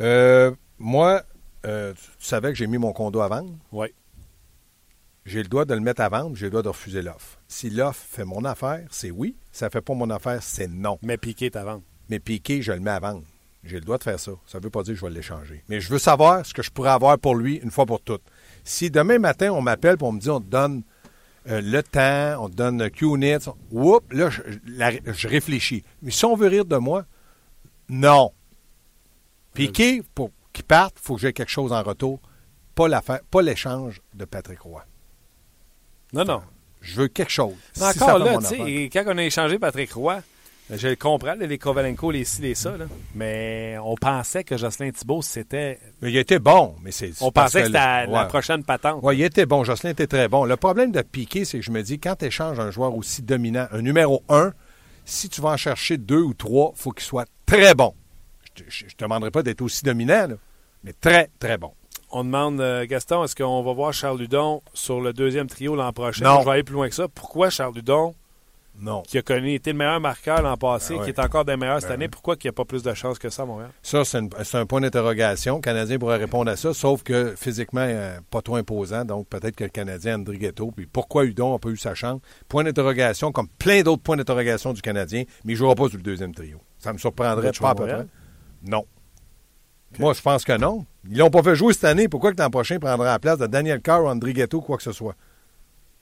Euh, moi, euh, tu, tu savais que j'ai mis mon condo à vendre? Oui. J'ai le droit de le mettre à vendre, j'ai le droit de refuser l'offre. Si l'offre fait mon affaire, c'est oui. Si ça ne fait pas mon affaire, c'est non. Mais Piqué est à vendre. Mais Piqué, je le mets à vendre. J'ai le droit de faire ça. Ça ne veut pas dire que je vais l'échanger. Mais je veux savoir ce que je pourrais avoir pour lui une fois pour toutes. Si demain matin, on m'appelle et on me dit on te donne euh, le temps, on te donne Q-Nits, oups, là, je, la- je réfléchis. Mais si on veut rire de moi, non. Piqué, pour qu'il parte, il faut que j'ai quelque chose en retour. Pas l'affaire, pas l'échange de Patrick Roy. Non, non. Je veux quelque chose. Si encore là, mon tu sais, quand on a échangé Patrick Roy, je le comprends, les Kovalenko, les ci, les ça, là, mais on pensait que Jocelyn Thibault, c'était. Mais il était bon, mais c'est. On pensait que c'était la, prochaine patente. Oui, il était bon. Jocelyn était très bon. Le problème de Piqué, c'est que je me dis, quand tu échanges un joueur aussi dominant, un numéro un, si tu vas en chercher deux ou trois, il faut qu'il soit très bon. Je ne te demanderai pas d'être aussi dominant, là, mais très, très bon. On demande, euh, Gaston, est-ce qu'on va voir Charles Ludon sur le deuxième trio l'an prochain? Non. Je vais aller plus loin que ça. Pourquoi Charles Ludon, Non. qui a connu, été le meilleur marqueur l'an passé, Ben ouais. qui est encore des meilleurs cette Ben année, pourquoi il n'y a pas plus de chances que ça à Montréal? Ça, c'est, une- c'est un point d'interrogation. Le Canadien pourrait répondre à ça, sauf que physiquement, euh, pas trop imposant. Donc, peut-être que le Canadien, André Ghetto, puis pourquoi Hudon n'a pas eu sa chance? Point d'interrogation, comme plein d'autres points d'interrogation du Canadien, mais il ne jouera pas sur le deuxième trio. Ça me surprendrait Tu pas à peu près. Non. Moi, je pense que non. Ils l'ont pas fait jouer cette année. Pourquoi que l'an prochain, il prendra la place de Daniel Carr ou André Ghetto, quoi que ce soit?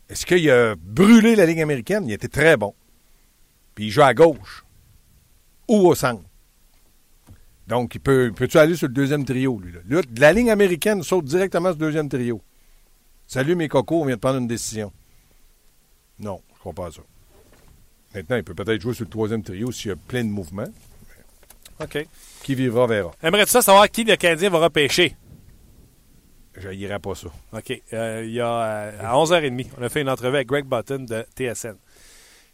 Est-ce qu'il a brûlé la Ligue américaine? Il était très bon. Puis il joue à gauche ou au centre. Donc, il peut, peux-tu aller sur le deuxième trio, lui? Là? De la ligne américaine saute directement sur le deuxième trio. Salut mes cocos, on vient de prendre une décision. Non, je crois pas à ça. Maintenant, il peut peut-être jouer sur le troisième trio s'il y a plein de mouvements. OK. Qui vivra verra. Aimerais-tu ça savoir qui le Canadien va repêcher? Je n'irai pas ça. OK. Euh, il y a euh, à 11h30, on a fait une entrevue avec Greg Button de TSN.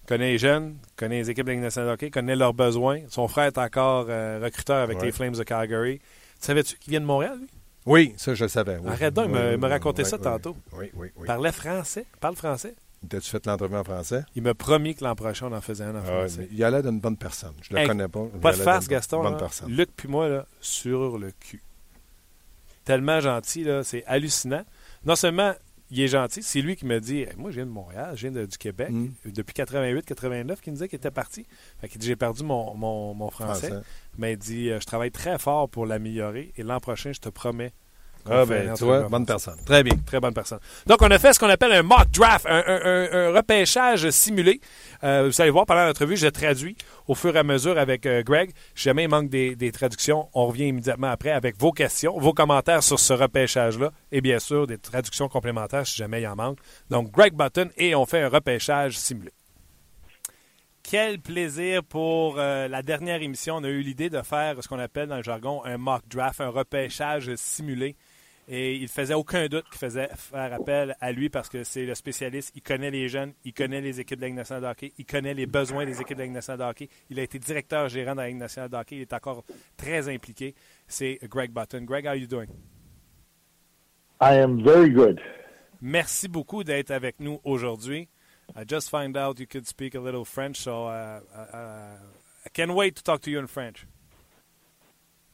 connaît les jeunes, connaît les équipes de nationale hockey, connaît leurs besoins. Son frère est encore euh, recruteur avec Ouais. les Flames de Calgary. Tu savais-tu qu'il vient de Montréal, lui? Oui, ça, je le savais. oui. Arrête donc, il me- Oui, il me oui, racontait oui, ça tantôt. Oui, oui, oui. Parlait français, parle français? T'as-tu fait l'entrevue en français? Il m'a promis que l'an prochain, on en faisait un en Ah, français. il a l'air d'une bonne personne. Je le Hey, connais pas. Pas il de d'une Gaston. Bonne là. personne. Luc puis moi, là, sur le cul. Tellement gentil, c'est hallucinant. Non seulement il est gentil, c'est lui qui me dit Hey, Moi, je viens de Montréal, je viens de- du Québec. Mm. Depuis 88-89, qu'il me disait qu'il était parti. Fait qu'il dit J'ai perdu mon, mon, mon français. Français. Mais il dit euh, Je travaille très fort pour l'améliorer et l'an prochain, je te promets. Ah, ben, tu vois, bonne personne. Très bien. Très bonne personne. Donc, on a fait ce qu'on appelle un mock draft, un, un- un- un repêchage simulé. Euh, vous allez voir, pendant l'entrevue, je traduis au fur et à mesure avec euh, Greg. Si jamais il manque des, des traductions, on revient immédiatement après avec vos questions, vos commentaires sur ce repêchage-là et bien sûr des traductions complémentaires si jamais il en manque. Donc, Greg Button et on fait un repêchage simulé. Quel plaisir pour euh, la dernière émission. On a eu l'idée de faire ce qu'on appelle dans le jargon un mock draft, un repêchage simulé. Et il faisait aucun doute qu'il faisait faire appel à lui parce que c'est le spécialiste. Il connaît les jeunes, il connaît les équipes de la Ligue nationale de hockey, il connaît les besoins des équipes de la Ligue nationale de hockey. Il a été directeur gérant de la Ligue nationale de hockey. Il est encore très impliqué. C'est Greg Button. Greg, how are you doing? I am very good. Merci beaucoup d'être avec nous aujourd'hui. I just found out you could speak a little French, so uh, uh, uh, I can't wait to talk to you in French.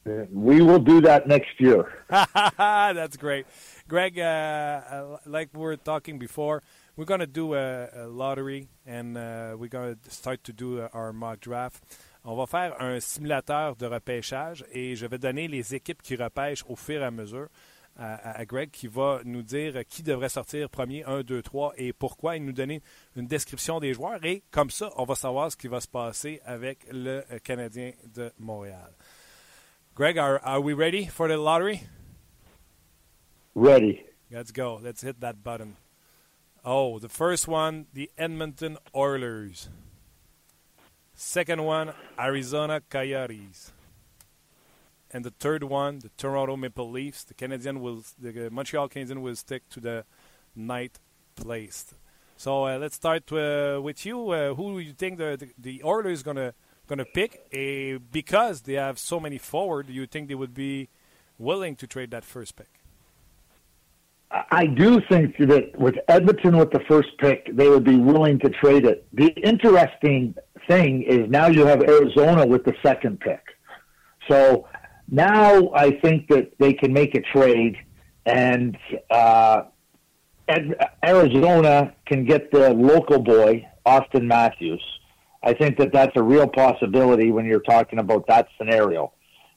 We will do that next year. *laughs* That's great. Greg, uh, uh, like we were talking before, we're going to do a, a lottery and uh, we're going to start to do uh, our mock draft. On va faire un simulateur de repêchage et je vais donner les équipes qui repêchent au fur et à mesure à, à- à Greg qui va nous dire qui devrait sortir premier, 1, 2, 3 et pourquoi, et nous donner une description des joueurs et comme ça, on va savoir ce qui va se passer avec le euh, Canadien de Montréal. Greg, are, are we ready for the lottery? Ready. Let's go. Let's hit that button. Oh, the first one, the Edmonton Oilers. Second one, Arizona Coyotes. And the third one, the Toronto Maple Leafs. The Canadian will, the Montreal Canadiens will stick to the ninth place. So uh, let's start uh, with you. Uh, who do you think the the, the Oilers gonna gonna pick? Uh, because they have so many forward, you think they would be willing to trade that first pick? I do think that with Edmonton with the first pick, they would be willing to trade it. The interesting thing is now you have Arizona with the second pick. So now I think that they can make a trade, and uh, Arizona can get the local boy, Austin Matthews. I think that that's a real possibility when you're talking about that scenario.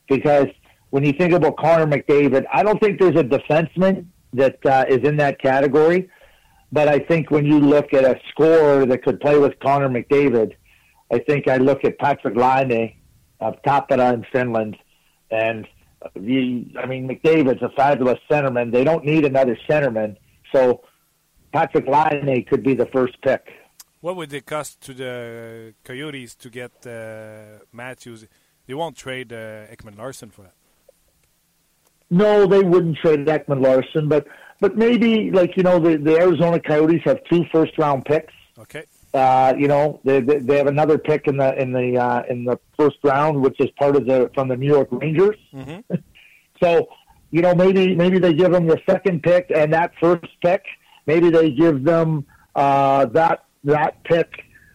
Because when you think about Connor McDavid, I don't think there's a defenseman that uh, is in that category. But I think when you look at a scorer that could play with Connor McDavid, I think I look at Patrick Laine of Tapara in Finland. And the, I mean, McDavid's a fabulous centerman. They don't need another centerman. So Patrick Laine could be the first pick. What would it cost to the Coyotes to get uh, Matthews? They won't trade uh, Ekman Larson for that. No, they wouldn't trade Ekman Larson, but but maybe like you know the the Arizona Coyotes have two first round picks. Okay. Uh, you know they they they have another pick in the in the uh, in the first round, which is part of the from the New York Rangers. Mm-hmm. *laughs* So you know maybe maybe they give them the second pick and that first pick. Maybe they give them uh, that that pick,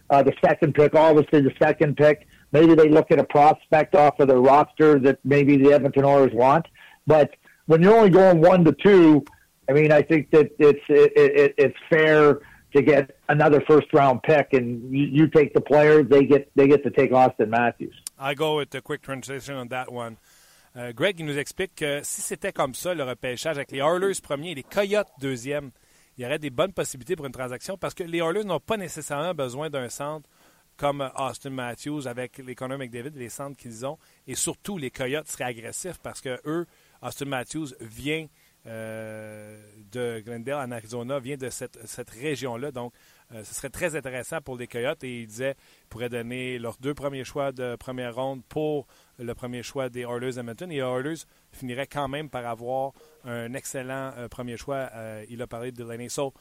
uh, the second pick. Obviously, the second pick. Maybe they look at a prospect off of the roster that maybe the Edmonton Oilers want. But when you're only going one to two, I mean, I think that it's it, it, it's fair to get another first round pick, and you, you take the player, they get they get to take Austin Matthews. I go with a quick transition on that one. Euh, Greg, il nous explique que si c'était comme ça, le repêchage avec les Oilers premiers et les Coyotes deuxième, il y aurait des bonnes possibilités pour une transaction parce que les Oilers n'ont pas nécessairement besoin d'un centre comme Austin Matthews avec les Connor McDavid les centres qu'ils ont. Et surtout, les Coyotes seraient agressifs parce que eux, Austin Matthews vient euh, de Glendale en Arizona, vient de cette, cette région-là. Donc, euh, ce serait très intéressant pour les Coyotes et il disait qu'ils pourraient donner leurs deux premiers choix de première ronde pour le premier choix des Oilers Edmonton. Et les Oilers finiraient quand même par avoir un excellent euh, premier choix. Euh, il a parlé de Laney. So,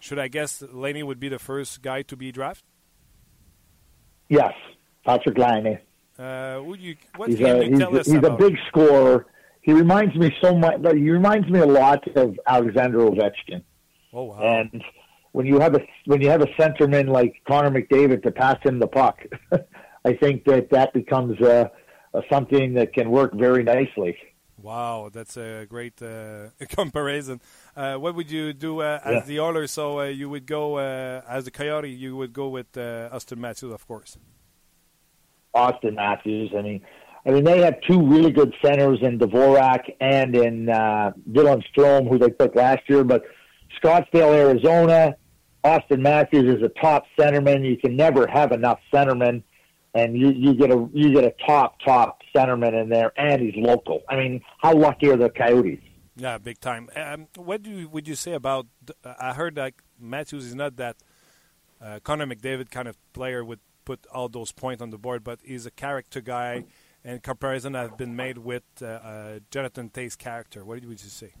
should I guess Laney would be the first guy to be drafted? Yes, Patrick Laine. Uh, would you, what He's can a you tell a- us he's a about? big scorer. He reminds me so much. He reminds me a lot of Alexander Ovechkin. oh, wow. And when you have a when you have a centerman like Connor McDavid to pass him the puck, *laughs* I think that that becomes uh, something that can work very nicely. Wow, that's a great uh, *laughs* comparison. Uh, what would you do uh, as Yeah. the Oilers? So uh, you would go uh, as the Coyote. You would go with uh, Austin Matthews, of course. Austin Matthews. I mean, I mean they have two really good centers in Dvorak and in uh, Dylan Strom, who they took last year. But Scottsdale, Arizona, Austin Matthews is a top centerman. You can never have enough centermen, and you you get a you get a top top centerman in there, and he's local. I mean, how lucky are the Coyotes? Yeah, big time. Um, what do you, would you say about? Uh, I heard that Matthews is not that uh, Connor McDavid kind of player would put all those points on the board, but he's a character guy. And comparison have been made with uh, uh, Jonathan Tay's character. What would you say?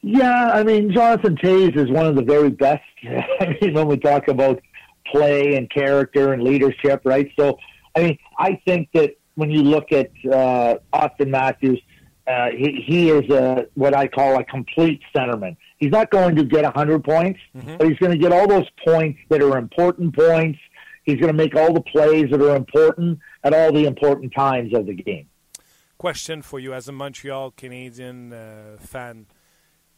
Yeah, I mean, Jonathan Tays is one of the very best. *laughs* I mean, when we talk about play and character and leadership, right? So, I mean, I think that when you look at uh, Austin Matthews, uh, he, he is a, what I call a complete centerman. He's not going to get 100 points, but he's going to get all those points that are important points. He's going to make all the plays that are important at all the important times of the game. Question for you as a Montreal Canadian uh, fan.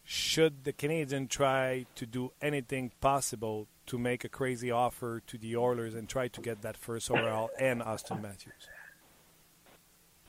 Should the Canadian try to do anything possible to make a crazy offer to the Oilers and try to get that first overall and Austin Matthews?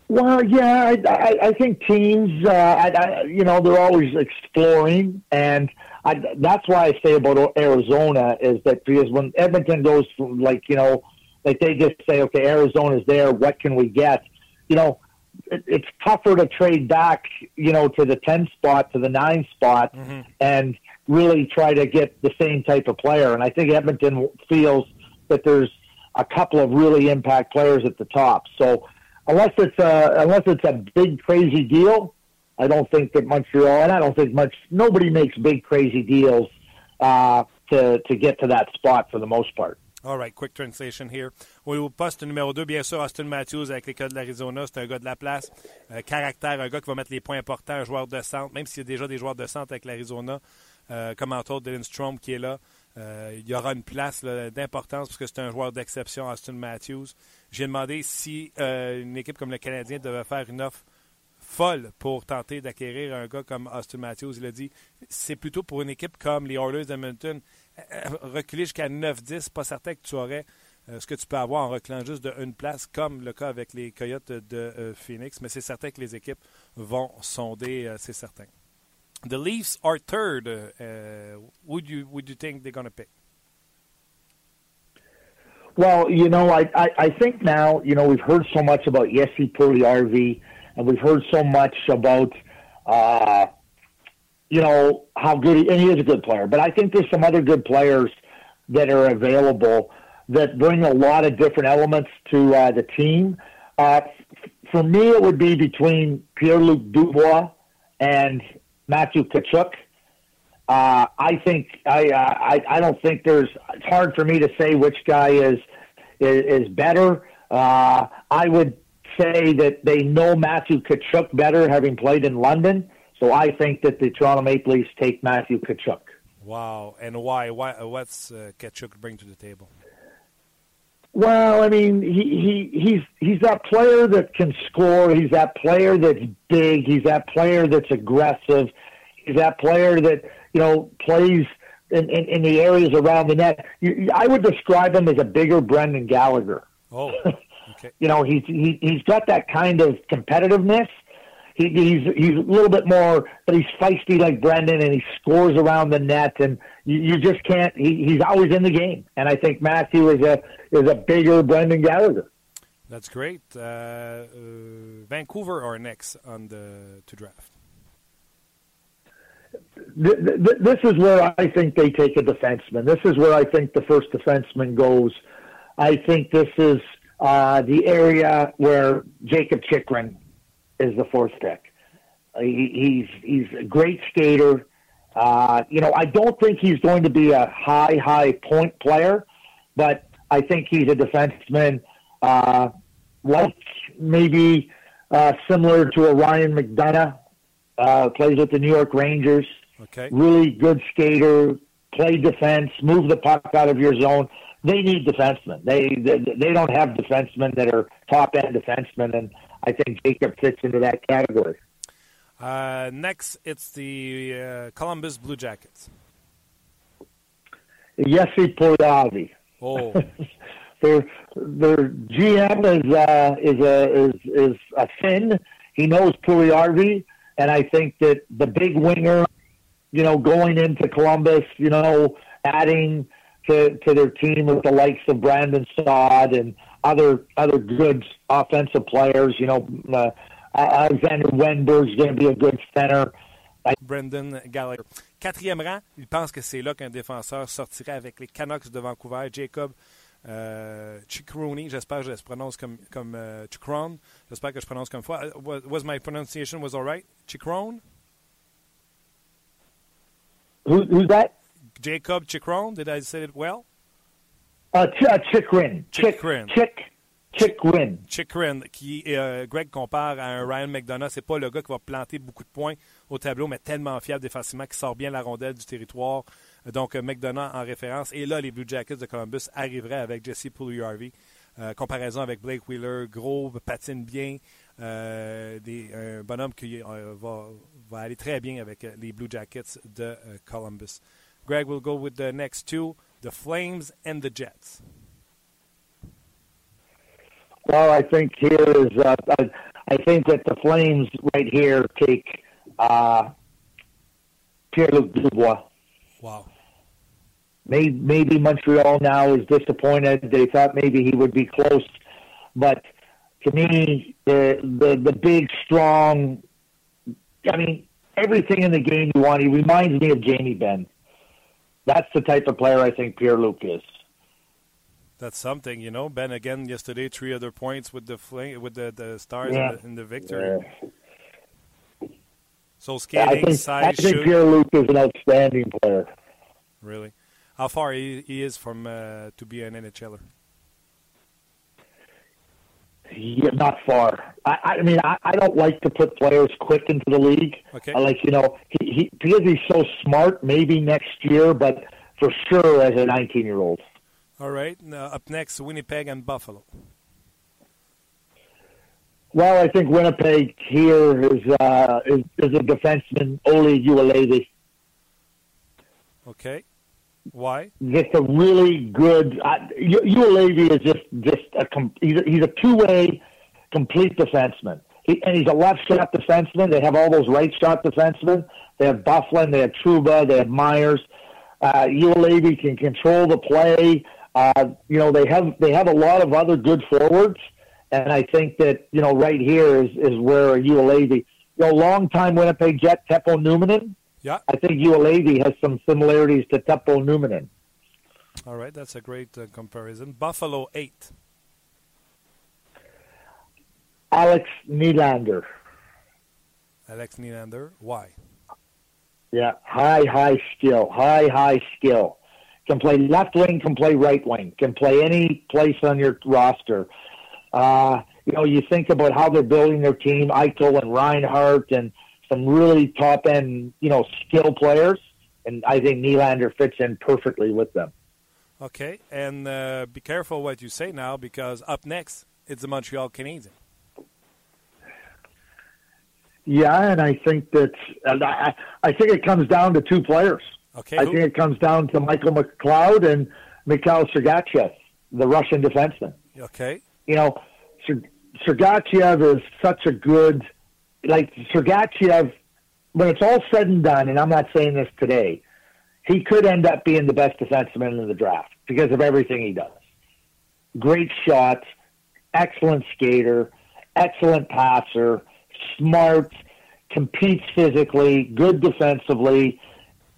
Well, yeah, I, I, I think teams, uh, I, I, you know, they're always exploring, and I, that's why I say about Arizona is that because when Edmonton goes from like, you know, like they just say, okay, Arizona's there, what can we get? You know, it, it's tougher to trade back, you know, to the ten spot to the nine spot, and really try to get the same type of player. And I think Edmonton feels that there's a couple of really impact players at the top. So unless it's a unless it's a big crazy deal, I don't think that Montreal and I don't think much nobody makes big crazy deals uh, to to get to that spot for the most part. All right, quick translation here. Au poste numéro 2, bien sûr, Austin Matthews avec les Codes de l'Arizona. C'est un gars de la place. Euh, caractère, un gars qui va mettre les points importants, un joueur de centre, même s'il y a déjà des joueurs de centre avec l'Arizona, euh, comme entre autres Dylan Strom qui est là. Euh, il y aura une place d'importance parce que c'est un joueur d'exception, Austin Matthews. J'ai demandé si une équipe comme le Canadien devait faire une offre folle pour tenter d'acquérir un gars comme Austin Matthews. Il a dit c'est plutôt pour une équipe comme les Oilers d'Edmonton. Euh, Reculer jusqu'à 9-10, pas certain que tu aurais euh, ce que tu peux avoir en reculant juste de une place, comme le cas avec les Coyotes de euh, Phoenix, mais c'est certain que les équipes vont sonder, c'est certain. The Leafs are third. Uh, would you would you think they're going to pick? Well, you know, I, I, I think now, you know, we've heard so much about Yessi RV, and we've heard so much about, uh, you know, how good he, and he is a good player, but I think there's some other good players that are available that bring a lot of different elements to uh, the team. Uh, for me, it would be between Pierre-Luc Dubois and Matthew Kachuk. Uh, I think I, uh, I I don't think there's. It's hard for me to say which guy is is, is better. Uh, I would say that they know Matthew Kachuk better, having played in London. So I think that the Toronto Maple Leafs take Matthew Kachuk. Wow, and why? Why? What's uh, Ketchuk bring to the table? Well, I mean, he, he he's he's that player that can score. He's that player that's big. He's that player that's aggressive. He's that player that you know plays in, in, in the areas around the net. You- I would describe him as a bigger Brendan Gallagher. Oh, *laughs* okay. You know, he's he, he's got that kind of competitiveness. He, he's he's a little bit more, but he's feisty like Brendan, and he scores around the net, and you, you just can't. He, he's always in the game, and I think Matthew is a is a bigger Brendan Gallagher. That's great. Uh, uh, Vancouver are next on the to draft. Th- th- this is where I think they take a defenseman. This is where I think the first defenseman goes. I think this is uh, the area where Jacob Chikrin is the fourth pick. Uh, he, he's he's a great skater. Uh, you know, I don't think he's going to be a high high point player, but I think he's a defenseman, uh, like maybe uh, similar to a Ryan McDonough. Uh, plays with the New York Rangers. Okay. Really good skater. Play defense. Move the puck out of your zone. They need defensemen. They they, they don't have defensemen that are top end defensemen, and I think Jacob fits into that category. Uh, next, it's the uh, Columbus Blue Jackets. Jesse Puljujarvi. Oh, *laughs* their their GM is uh, is a is is a Finn. He knows Puljujarvi, and I think that the big winger, you know, going into Columbus, you know, adding to to their team with the likes of Brandon Saad and other other good offensive players. You know, uh, Alexander Wenberg's going to be a good center. Brendan Gallagher. Quatrième rang, il pense que c'est là qu'un défenseur sortirait avec les Canucks de Vancouver. Jacob euh, Chicroni, j'espère que je prononce comme, comme euh, Chicron. J'espère que je prononce comme foi. Was, was my pronunciation was all right? Chicron? Who, who's that? Jacob Chicron. Did I say it well? Uh, Ch- uh, Chikrin. Chick, Chikrin. Chick, Chikrin. Chikrin, qui euh, Greg compare à un Ryan McDonough. C'est pas le gars qui va planter beaucoup de points au tableau, mais tellement fiable défensivement qui sort bien la rondelle du territoire. Donc, euh, McDonough en référence. Et là, les Blue Jackets de Columbus arriveraient avec Jesse Puljujarvi. Euh, comparaison avec Blake Wheeler, gros, patine bien. Euh, des, un bonhomme qui va, va aller très bien avec les Blue Jackets de Columbus. Greg will go with the next two, the Flames and the Jets. Well, I think here is uh, I, I think that the Flames right here take uh, Pierre-Luc Dubois. Wow. Maybe, maybe Montreal now is disappointed. They thought maybe he would be close, but to me, the the the big, strong. I mean, everything in the game you want. He reminds me of Jamie Benn. That's the type of player I think Pierre Luc is. That's something, you know. Ben again yesterday, three other points with the fling, with the, the stars Yeah. in, the, in the victory. Yeah. So I skating, think, I size, think shoot, Pierre Luc is an outstanding player. really. How far he, he is from uh, to be an NHLer? Yeah, not far. I, I mean, I, I don't like to put players quick into the league. Okay. I like, you know, he, he because he's so smart. Maybe next year, but for sure as a 19 year old. All right. Uh, up next, Winnipeg and Buffalo. Well, I think Winnipeg here is uh, is, is a defenseman, Ole Uelevi. Okay. Why? Just a really good. Uh, U- Uelevi is just just a he's a, he's a two way complete defenseman. He, and he's a left shot defenseman. They have all those right shot defensemen. They have Bufflin, they have Truba, they have Myers. Uh, Uelevi can control the play. Uh, you know they have they have a lot of other good forwards, and I think that you know right here is is where Uelevi, you know, longtime Winnipeg Jet Teppo Numanen. Yeah. I think Uelevi has some similarities to Teppo Numanen. All right. That's a great uh, comparison. Buffalo eight. Alex Nylander. Alex Nylander. Why? Yeah, high, high skill, high, high skill. Can play left wing, can play right wing, can play any place on your roster. Uh, you know, you think about how they're building their team, Eichel and Reinhardt and some really top end, you know, skill players. And I think Nylander fits in perfectly with them. Okay. And uh, be careful what you say now because up next, it's the Montreal Canadiens. Yeah, and I think that I, I think it comes down to two players. Okay. I who- think it comes down to Michael McLeod and Mikhail Sergachev, the Russian defenseman. okay. you know, Sergachev is such a good, like Sergachev. When it's all said and done, and I'm not saying this today, he could end up being the best defenseman in the draft because of everything he does. Great shot, excellent skater, excellent passer, smart, competes physically, good defensively.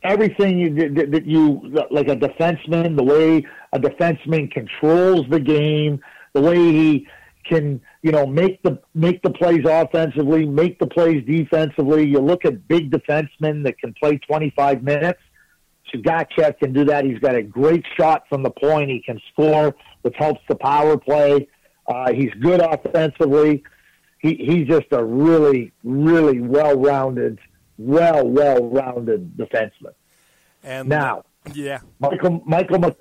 Everything you, that you like a defenseman, the way a defenseman controls the game, the way he can, you know, make the make the plays offensively, make the plays defensively. You look at big defensemen that can play 25 minutes. Sergachev can do that. He's got a great shot from the point. He can score which helps the power play. Uh, he's good offensively. He, he's just a really, really well-rounded, well, well-rounded defenseman. And now, yeah, Michael, Michael,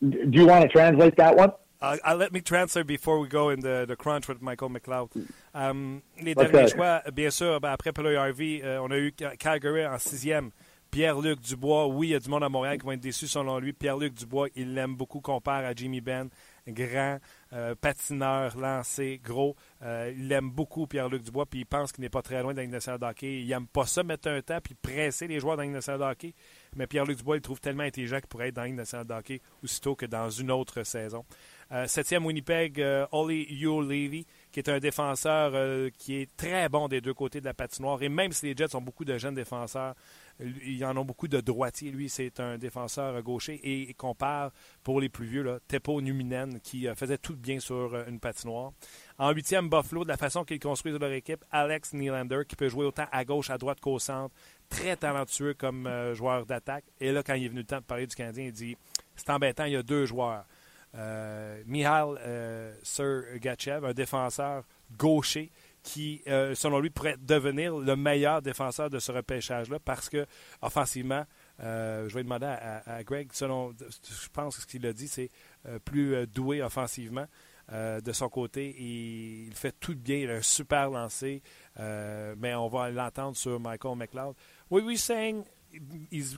do you want to translate that one? Uh, uh, let me transfer before we go in the, the crunch with Michael McLeod. Um, les derniers choix, bien sûr, ben, après Pelloy Harvey, euh, on a eu Calgary en sixième. Pierre-Luc Dubois, oui, il y a du monde à Montréal qui va être déçu selon lui. Pierre-Luc Dubois, il l'aime beaucoup, compare à Jimmy Benn. Grand, euh, patineur, lancé, gros. Euh, il aime beaucoup, Pierre-Luc Dubois, puis il pense qu'il n'est pas très loin national hockey. Il n'aime pas ça, mettre un temps, puis presser les joueurs dans national hockey. Mais Pierre-Luc Dubois, il trouve tellement intelligent qu'il pourrait être dans national hockey aussitôt que dans une autre saison. Euh, septième Winnipeg, euh, Ollie Levy, qui est un défenseur euh, qui est très bon des deux côtés de la patinoire. Et même si les Jets ont beaucoup de jeunes défenseurs, ils en ont beaucoup de droitiers. Lui, c'est un défenseur gaucher et il compare pour les plus vieux, là, Tepo Numinen, qui faisait tout bien sur une patinoire. En huitième, Buffalo, de la façon qu'ils construisent leur équipe, Alex Nylander, qui peut jouer autant à gauche, à droite qu'au centre. Très talentueux comme joueur d'attaque. Et là, quand il est venu le temps de parler du Canadien, il dit c'est embêtant, il y a deux joueurs. Euh, Mihail euh, Sergachev, un défenseur gaucher qui, euh, selon lui, pourrait devenir le meilleur défenseur de ce repêchage-là parce que, offensivement, je vais demander à, Greg, selon, je pense que ce qu'il a dit, c'est plus doué offensivement. de son côté, il, fait tout bien, il a un super lancé, mais on va l'entendre sur Michael McLeod. What we saying is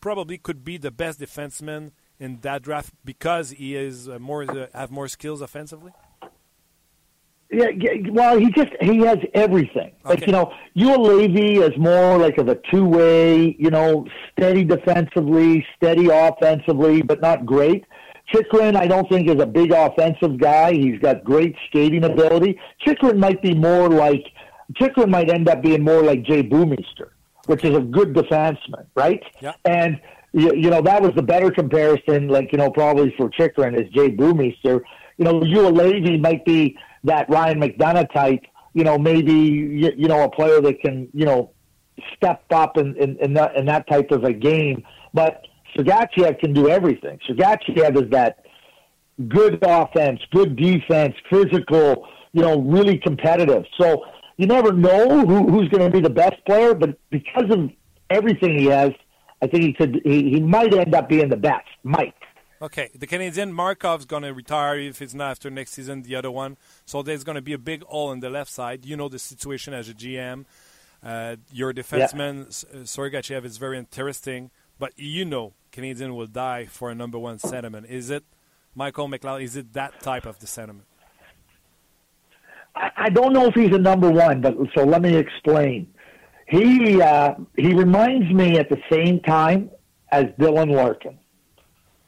probably could be the best defenseman in that draft because he is uh, more uh, have more skills offensively? Yeah, well, he just he has everything. Okay. Like you know, Levy is more like of a two way, you know, steady defensively, steady offensively, but not great. Chikrin, I don't think is a big offensive guy. He's got great skating ability. Chikrin might be more like Chikrin might end up being more like Jay Boomister, which is a good defenseman, right? Yeah. And you, you know, that was the better comparison, like, you know, probably for Chikrin is Jay Boomister. You know, Eula Levy might be that Ryan McDonough type, you know, maybe, you, you know, a player that can, you know, step up in, in, in, that, in that type of a game. But Sergachev can do everything. Sergachev is that good offense, good defense, physical, you know, really competitive. So you never know who, who's going to be the best player, but because of everything he has, I think he could. He, he might end up being the best. Might. Okay, the Canadian Markov's going to retire if it's not after next season. The other one, so there's going to be a big hole in the left side. You know the situation as a GM. Uh, your defenseman yeah. Uh, Sergachev is very interesting, but you know Canadian will die for a number one sentiment. Is it Michael McLeod? Is it that type of the sentiment? I, I don't know if he's a number one, but so let me explain. He uh, he reminds me at the same time as Dylan Larkin.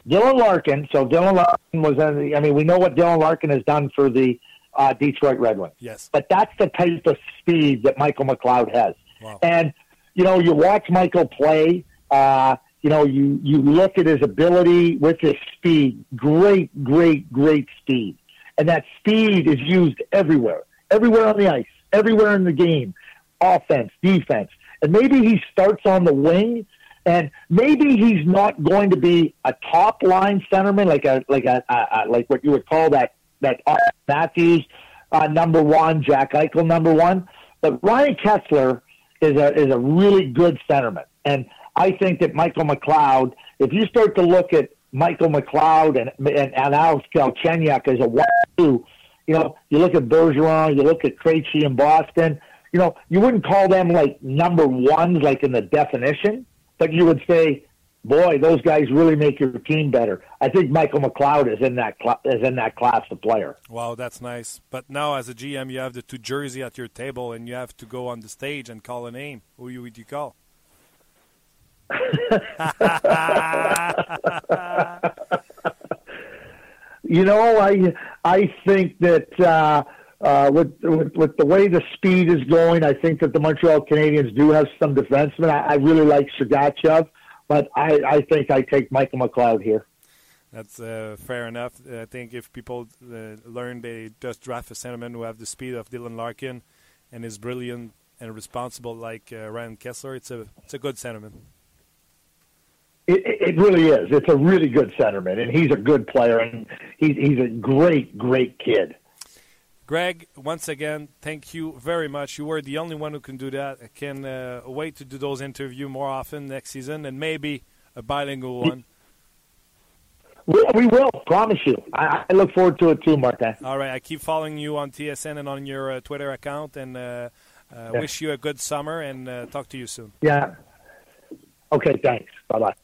Dylan Larkin. So Dylan Larkin was. In the, I mean, we know what Dylan Larkin has done for the uh, Detroit Red Wings. Yes. But that's the type of speed that Michael McLeod has. Wow. And you know, you watch Michael play. Uh, you know, you you look at his ability with his speed. Great, great, great speed. And that speed is used everywhere, everywhere on the ice, everywhere in the game offense, defense. And maybe he starts on the wing and maybe he's not going to be a top line centerman like a like a, a, a like what you would call that that Matthews uh, number one, Jack Eichel number one. But Ryan Kessler is a is a really good centerman, and I think that Michael McLeod. If you start to look at Michael McLeod and and, and Alex Galchenyuk as a one two, you know, you look at Bergeron, you look at Krejci in Boston you know, you wouldn't call them like number ones, like in the definition, but you would say, boy, those guys really make your team better. I think Michael McLeod is in that cl- is in that class of player. Wow, that's nice. But now, as a GM, you have the two jersey at your table, and you have to go on the stage and call a name. Who would you call? *laughs* you know, I I think that. Uh, uh, with, with, with the way the speed is going, I think that the Montreal Canadiens do have some defensemen. I, I really like Sergachev, but I, I think I take Michael McLeod here. That's uh, fair enough. I think if people uh, learn they just draft a centerman who have the speed of Dylan Larkin and is brilliant and responsible like uh, Ryan Kessler, it's a it's a good sentiment. It, it really is. It's a really good centerman, and he's a good player, and he's he's a great, great kid. Greg, once again, thank you very much. You were the only one who can do that. I can uh, wait to do those interviews more often next season, and maybe a bilingual one. We, we will, promise you. I, I look forward to it too, Martin. All right, I keep following you on TSN and on your uh, Twitter account, and uh, uh, Yeah. wish you a good summer, and uh, talk to you soon. Yeah. Okay, thanks. Bye bye.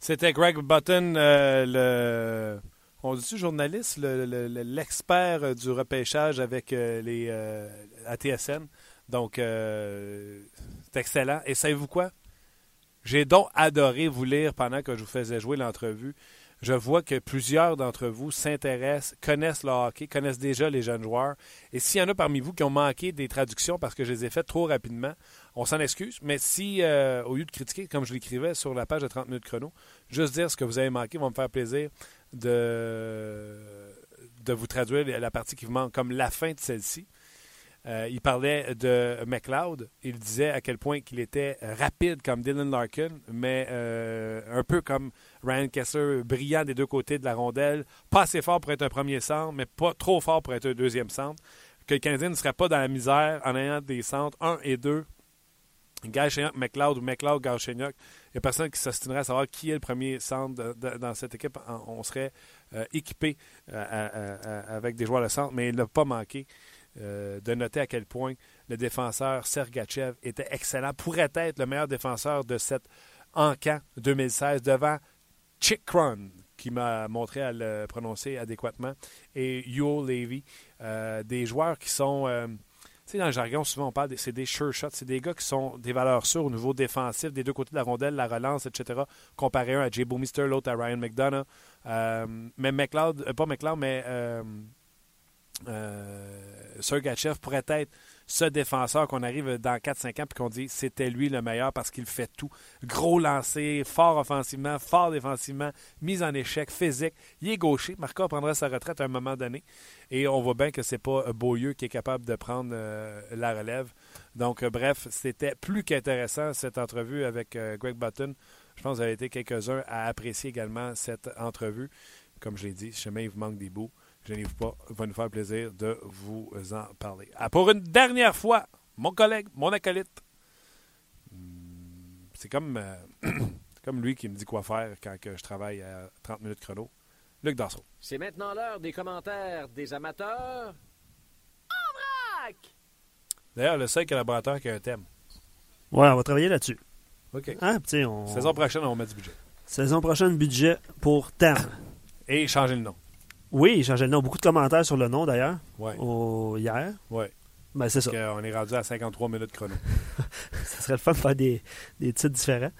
C'était Greg Button, euh, le. On dit journaliste, le- le- le- l'expert euh, du repêchage avec euh, les euh, ATSN. Donc, c'est excellent. Et savez-vous quoi? J'ai donc adoré vous lire pendant que je vous faisais jouer l'entrevue. Je vois que plusieurs d'entre vous s'intéressent, connaissent le hockey, connaissent déjà les jeunes joueurs. Et s'il y en a parmi vous qui ont manqué des traductions parce que je les ai faites trop rapidement, on s'en excuse. Mais si, au lieu de critiquer, comme je l'écrivais sur la page de 30 minutes chrono, juste dire ce que vous avez manqué va me faire plaisir de, vous traduire la partie qui vous manque, comme la fin de celle-ci. Euh, il parlait de McLeod. Il disait à quel point qu'il était rapide comme Dylan Larkin, mais euh, un peu comme Ryan Kessler, brillant des deux côtés de la rondelle, pas assez fort pour être un premier centre, mais pas trop fort pour être un deuxième centre. Que le Canadien ne serait pas dans la misère en ayant des centres 1 et 2. Galchenyuk, McLeod ou McLeod, Galchenyuk. Il n'y a personne qui s'ostinerait à savoir qui est le premier centre dans cette équipe. On serait euh, équipé euh, avec des joueurs de centre, mais il n'a pas manqué euh, de noter à quel point le défenseur Sergachev était excellent, pourrait être le meilleur défenseur de cette encan 2016 devant Chick Cron, qui m'a montré à le prononcer adéquatement, et Yo Levy, des joueurs qui sont... sais, dans le jargon, souvent, on parle, c'est des sure shots. C'est des gars qui sont des valeurs sûres au niveau défensif, des deux côtés de la rondelle, la relance, etc. Comparé un à Jay Boomister, l'autre à Ryan McDonough. Euh, mais McLeod, euh, pas McLeod, mais euh, Sergachev pourrait être ce défenseur qu'on arrive dans 4-5 ans puis qu'on dit c'était lui le meilleur parce qu'il fait tout. Gros lancé, fort offensivement, fort défensivement, mise en échec, physique. Il est gaucher. Marco prendra sa retraite à un moment donné. Et on voit bien que c'est pas euh, Beaulieu qui est capable de prendre euh, la relève. Donc, euh, bref, c'était plus qu'intéressant cette entrevue avec euh, Greg Button. Je pense que vous avez été quelques-uns à apprécier également cette entrevue. Comme je l'ai dit, si jamais il vous manque des bouts, gênez-vous pas, il va nous faire plaisir de vous en parler. Ah, pour une dernière fois, mon collègue, mon acolyte, hum, c'est comme, euh, *clears throat* comme lui qui me dit quoi faire quand que je travaille à 30 minutes chrono. Luc Dassault. C'est maintenant l'heure des commentaires des amateurs. En vrac! D'ailleurs, le seul collaborateur qui a un thème. Ouais, on va travailler là-dessus. OK. Hein, on... Saison prochaine, on met du budget. Saison prochaine, budget pour Tam. Et changer le nom. Oui, changer le nom. Beaucoup de commentaires sur le nom, d'ailleurs, Ouais. au... hier. Ouais. Ben, c'est ça. Qu'on est rendu à 53 minutes chrono. *laughs* Ça serait le fun de faire des, des titres différents.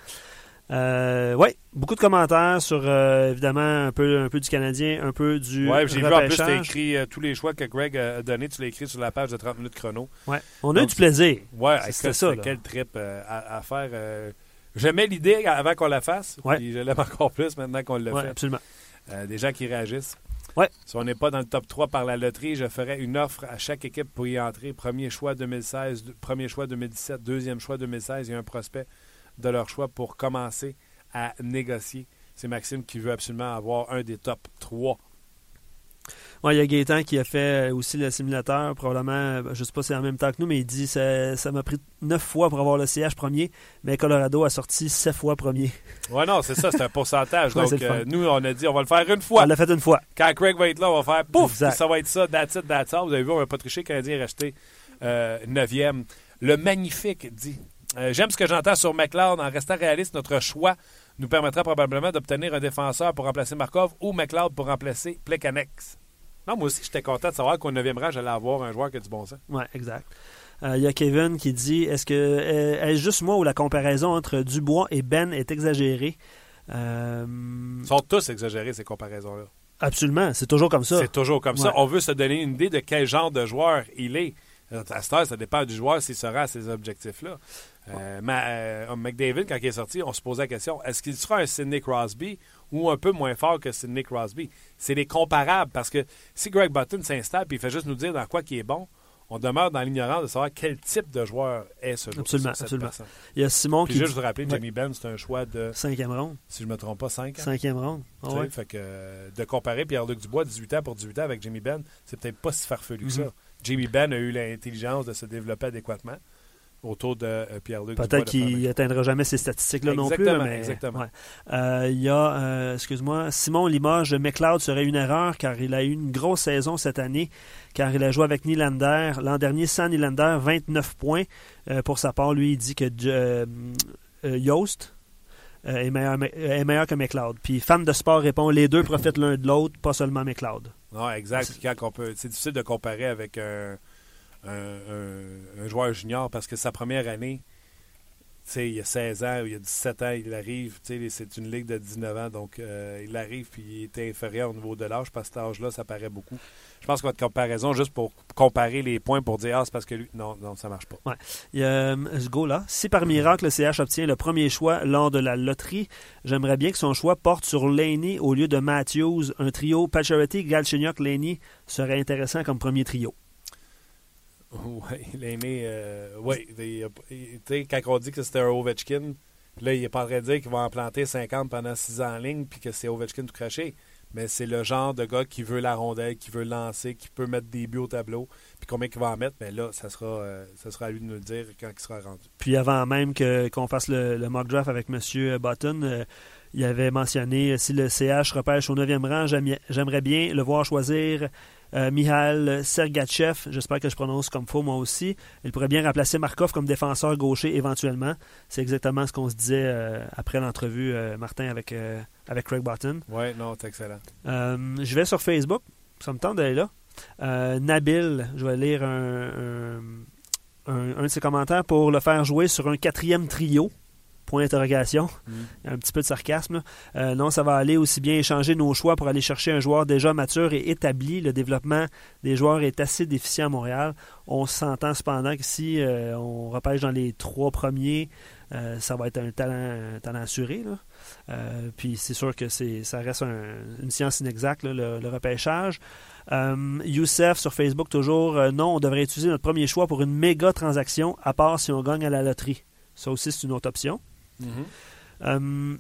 Euh, oui, beaucoup de commentaires sur, euh, évidemment, un peu, un peu du Canadien, un peu du puis j'ai vu en plus, tu écrit euh, tous les choix que Greg a donnés, tu l'as écrit sur la page de 30 minutes chrono. Ouais. On a eu du plaisir. Écoute, c'était ça, là. quel trip à, à faire. J'aimais l'idée avant qu'on la fasse, Ouais. puis je l'aime encore plus maintenant qu'on l'a Ouais, fait. absolument. Des gens qui réagissent. Si on n'est pas dans le top 3 par la loterie, je ferai une offre à chaque équipe pour y entrer. Premier choix 2016, deux- premier choix 2017, deuxième choix 2016 et un prospect de leur choix pour commencer à négocier. C'est Maxime qui veut absolument avoir un des top 3. Ouais, il y a Gaétan qui a fait euh, aussi le simulateur, probablement, euh, je sais pas si c'est en même temps que nous, mais il dit ça ça m'a pris neuf fois pour avoir le CH premier, mais Colorado a sorti sept fois premier. Ouais, non, c'est ça, c'est un pourcentage. *laughs* Ouais, Donc, euh, nous, on a dit, on va le faire une fois. On l'a fait une fois. Quand Craig va être là, on va faire pouf, ça va être ça, that's it, that's all. Vous avez vu, on va pas tricher, le Canadien est resté euh, neuvième. Le magnifique dit euh, J'aime ce que j'entends sur McLeod. En restant réaliste, notre choix nous permettra probablement d'obtenir un défenseur pour remplacer Markov ou McLeod pour remplacer Plekanex. Non, moi aussi, j'étais content de savoir qu'au 9e rang, j'allais avoir un joueur qui a du bon sens. Ouais, exact. Euh, Il y a Kevin qui dit Est-ce que euh, est-ce juste moi où la comparaison entre Dubois et Ben est exagérée? Euh, Ils sont tous exagérés, ces comparaisons-là. Absolument, c'est toujours comme ça. C'est toujours comme ça. On veut se donner une idée de quel genre de joueur il est. Euh, À cette heure, ça dépend du joueur s'il sera à ces objectifs-là. Euh, euh, McDavid, quand il est sorti, on se posait la question est-ce qu'il sera un Sidney Crosby ou un peu moins fort que Sidney Crosby? C'est les comparables parce que si Greg Button s'installe et il fait juste nous dire dans quoi il est bon, on demeure dans l'ignorance de savoir quel type de joueur est ce joueur. Absolument, cette absolument. personne. Il y a Simon Puis qui juste vous rappeler, Ouais. Jamie Benn, c'est un choix de, cinquième ronde. si je ne me trompe pas, 5 ans. Cinquième ronde. Ah ouais. Fait que euh, de comparer Pierre-Luc Dubois, 18 ans pour 18 ans, avec Jamie Benn, c'est peut-être pas si farfelu que ça. Mhm. Jamie Benn a eu l'intelligence de se développer adéquatement autour de euh, Pierre-Luc. Peut-être qu'il n'atteindra jamais ces statistiques-là non plus. Là, mais, exactement. ouais. Euh, Il y a, euh, excuse-moi, Simon Limoges McLeod serait une erreur car il a eu une grosse saison cette année, car il a joué avec Nylander. L'an dernier, sans Nylander, 29 points. Pour sa part, lui, il dit que Yost est, meilleur, est meilleur que McLeod. Puis fan de sport répond les deux profitent l'un de l'autre, pas seulement McLeod. Non, exact. Quand on peut, c'est difficile de comparer avec un, un- joueur junior parce que sa première année, il a 16 ans, il a 17 ans, il arrive, c'est une ligue de 19 ans, donc euh, il arrive puis il est inférieur au niveau de l'âge, parce que cet âge-là, ça paraît beaucoup. Je pense que votre comparaison, juste pour comparer les points, pour dire, ah, c'est parce que lui, non, non, ça marche pas. A euh, go-là. Si par miracle le CH obtient le premier choix lors de la loterie, j'aimerais bien que son choix porte sur Laney au lieu de Matthews. Un trio Pacioretty, Galchenyuk, Laney serait intéressant comme premier trio. *laughs* Oui, l'aîné, euh, oui. Tu sais, quand on dit que c'était un Ovechkin, là, il est pas en train dire qu'il va en planter 50 pendant 6 ans en ligne, puis que c'est Ovechkin tout craché. Mais c'est le genre de gars qui veut la rondelle, qui veut lancer, qui peut mettre des buts au tableau. Puis combien il va en mettre, mais là, ça sera, euh, ça sera à lui de nous le dire quand il sera rendu. Puis avant même que- qu'on fasse le, mock draft avec M. Button, euh, il avait mentionné si le CH repêche au 9e rang, j'aime- j'aimerais bien le voir choisir euh, Mihail Sergachev. J'espère que je prononce comme faux moi aussi. Il pourrait bien remplacer Markov comme défenseur gaucher éventuellement. C'est exactement ce qu'on se disait euh, après l'entrevue, euh, Martin, avec, euh, avec Craig Button. Oui, non, c'est excellent. Je vais sur Facebook. Ça me tente d'aller là. Nabil, je vais lire un, un- un- un de ses commentaires pour le faire jouer sur un quatrième trio. Point d'interrogation. Un petit peu de sarcasme. là. Euh, non, ça va aller aussi bien échanger nos choix pour aller chercher un joueur déjà mature et établi. Le développement des joueurs est assez déficient à Montréal. On s'entend cependant que si euh, on repêche dans les trois premiers, euh, ça va être un talent, un talent assuré. là. Euh, puis c'est sûr que c'est, ça reste un- une science inexacte, là, le, le repêchage. Euh, Youssef sur Facebook toujours, non, on devrait utiliser notre premier choix pour une méga transaction, à part si on gagne à la loterie. Ça aussi, c'est une autre option. Euh,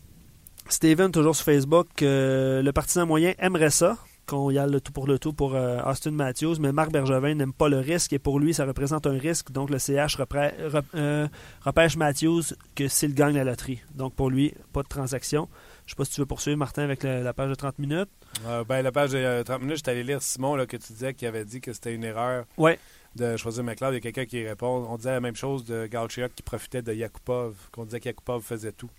Steven, toujours sur Facebook, euh, le partisan moyen aimerait ça, qu'on y aille le tout pour le tout pour euh, Austin Matthews, mais Marc Bergevin n'aime pas le risque et pour lui, ça représente un risque. Donc le CH rep- euh, repêche Matthews que s'il gagne la loterie. Donc pour lui, pas de transaction. Je sais pas si tu veux poursuivre, Martin, avec la, la page de 30 minutes. Euh, ben, la page de euh, 30 minutes, j'étais allé lire Simon là, que tu disais qu'il avait dit que c'était une erreur Ouais. De choisir McLeod. Il y a quelqu'un qui répond. On disait la même chose de Galchenyuk qui profitait de Yakupov, qu'on disait que Yakupov faisait tout.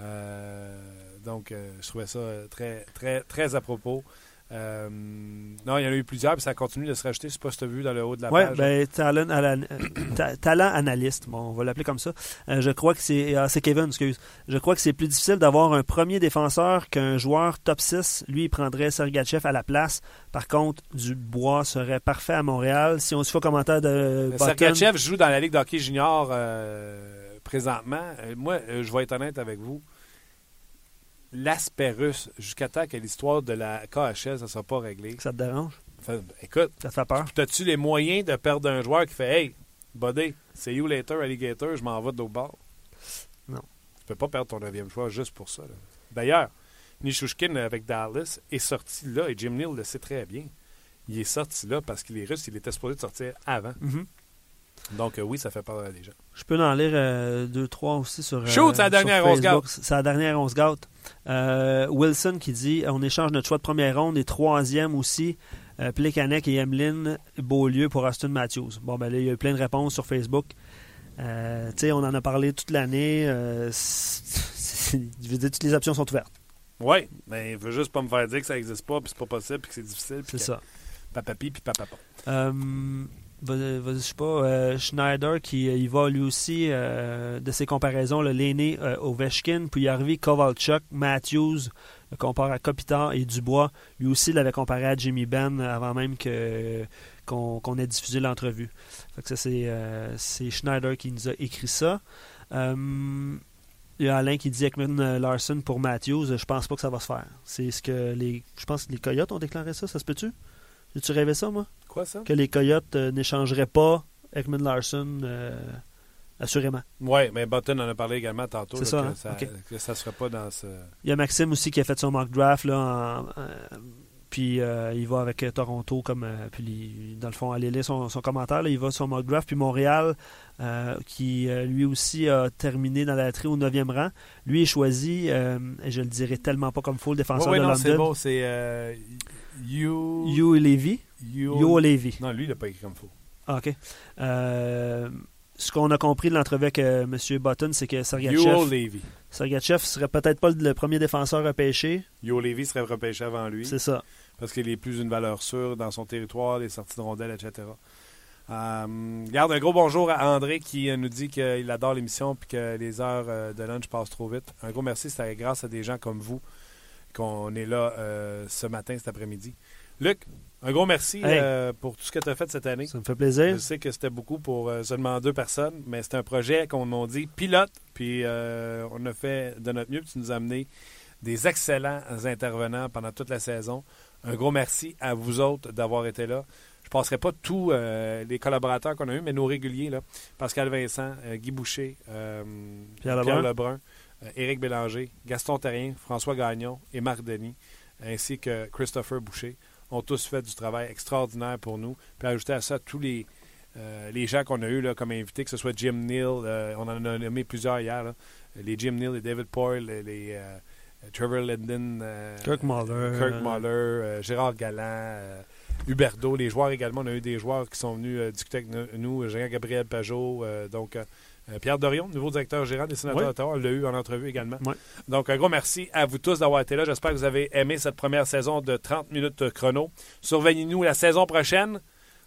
Euh, donc, euh, je trouvais ça très, très, très à propos. Euh, non, il y en a eu plusieurs, puis ça continue de se rajouter. Je sais pas si tu as vu dans le haut de la Ouais, page. ben, talent, *coughs* euh, analyste, bon, on va l'appeler comme ça. Euh, je crois que c'est. ah, c'est Kevin, excuse. Je crois que c'est plus difficile d'avoir un premier défenseur qu'un joueur top 6. Lui, il prendrait Sergachev à la place. Par contre, Dubois serait parfait à Montréal. Si on se fait commentaire de Button- Sergachev joue dans la Ligue d'hockey junior euh, présentement. Euh, moi, euh, je vais être honnête avec vous. L'aspect russe, jusqu'à temps que l'histoire de la KHL ne soit pas réglée. Ça te dérange? Fait- écoute, Ça te fait peur? as-tu les moyens de perdre un joueur qui fait Hey, buddy, c'est you later, alligator, je m'en vais de l'autre bord? Non. Tu peux pas perdre ton neuvième choix juste pour ça. D'ailleurs, Nishushkin avec Dallas est sorti là, et Jim Neal le sait très bien. Il est sorti là parce qu'il est russe, il était supposé de sortir avant. Mhm. Donc euh, oui, ça fait peur à des gens. Je peux en lire euh, deux, trois aussi sur. euh, Shoot, sur dernière, on se dernière, on se Wilson qui dit on échange notre choix de première ronde et troisième aussi. Plekanec et Emeline Beaulieu pour Austin Matthews. Bon, ben là, il y a eu plein de réponses sur Facebook. Euh, tu sais, on en a parlé toute l'année. Euh, je veux dire, toutes les options sont ouvertes. Oui, mais il veut juste pas me faire dire que ça n'existe pas, puis c'est pas possible, puis que c'est difficile. C'est ça. Papapi, puis papapa. Euh, je sais pas, euh, Schneider qui euh, y va lui aussi euh, de ses comparaisons, l'aîné euh, Ovechkin, puis Harvey Kovalchuk, Matthews, le compare à Kopitar et Dubois. Lui aussi l'avait comparé à Jimmy Ben avant même qu'on ait diffusé l'entrevue. Ça c'est Schneider qui nous a écrit ça. Il y a Alain qui dit Ekman Larson pour Matthews. Je pense pas que ça va se faire. C'est ce que les. Je pense que les Coyotes ont déclaré ça, ça se peut-tu? J'ai-tu rêvé ça, moi? Quoi ça? Que les Coyotes euh, n'échangeraient pas Ekman Larson, euh, assurément. Oui, mais Button en a parlé également tantôt. C'est là, ça, que, hein? ça que ça serait pas dans ce. Il y a Maxime aussi qui a fait son mock draft, là, en- puis euh, il va avec Toronto, comme, euh, puis dans le fond, allez lire son, son commentaire, là, il va sur son mock draft, puis Montréal, euh, qui lui aussi a terminé dans la tri au 9e rang, lui est choisi, et je le dirai tellement pas comme faux, le défenseur Oui, de non, c'est London, beau. C'est. Euh, you. Yo Levy. Yo Levy. Non, lui, il n'a pas écrit comme faux. Ah, OK. Euh, ce qu'on a compris de l'entrevue avec euh, M. Button, c'est que Yo Sergachev, Levy. Sergachev serait peut-être pas le premier défenseur à pêcher. Yo Levy serait repêché avant lui. C'est ça. parce qu'il est plus une valeur sûre dans son territoire, les sorties de rondelles, etc. Euh, garde un gros bonjour à André qui euh, nous dit qu'il adore l'émission et que les heures de lunch passent trop vite. Un gros merci, c'est grâce à des gens comme vous qu'on est là ce matin, cet après-midi. Luc, un gros merci Hey. euh, pour tout ce que tu as fait cette année. Ça me fait plaisir. Je sais que c'était beaucoup pour euh, seulement deux personnes, mais c'est un projet qu'on a dit pilote, puis euh, on a fait de notre mieux, puis tu nous as amené des excellents intervenants pendant toute la saison. Un gros merci à vous autres d'avoir été là. Je ne passerai pas tous les collaborateurs qu'on a eus, mais nos réguliers, là, Pascal Vincent, Guy Boucher, Pierre Lebrun. Lebrun, euh, Éric Bélanger, Gaston Terrien, François Gagnon et Marc Denis, ainsi que Christopher Boucher, ont tous fait du travail extraordinaire pour nous. Puis ajouter à ça tous les, euh, les gens qu'on a eus là, comme invités, que ce soit Jim Neal, euh, on en a nommé plusieurs hier, là. les Jim Neal, les David Poyle, les, les, euh, Trevor Linden, Kirk Muller. Kirk Muller, Gérard Galland, Huberdo, les joueurs également. On a eu des joueurs qui sont venus discuter avec no- nous, Jean-Gabriel Pajot, donc Pierre Dorion, nouveau directeur gérant des sénateurs Oui. d'Ottawa, on l'a eu en entrevue également. Oui. Donc un gros merci à vous tous d'avoir été là. J'espère que vous avez aimé cette première saison de 30 minutes chrono. Surveillez-nous la saison prochaine.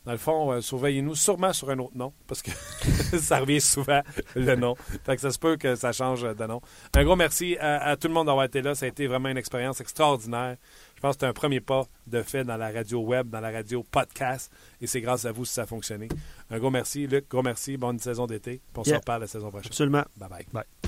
Dans le fond, euh, surveillez-nous sûrement sur un autre nom, parce que *laughs* ça revient souvent, le nom. Fait que ça se peut que ça change de nom. Un gros merci à, à tout le monde d'avoir été là. Ça a été vraiment une expérience extraordinaire. Je pense que c'est un premier pas de fait dans la radio web, dans la radio podcast. Et c'est grâce à vous si ça a fonctionné. Un gros merci, Luc. Gros merci. Bonne saison d'été. Puis on se reparle la saison prochaine. Absolument. Bye bye. Bye.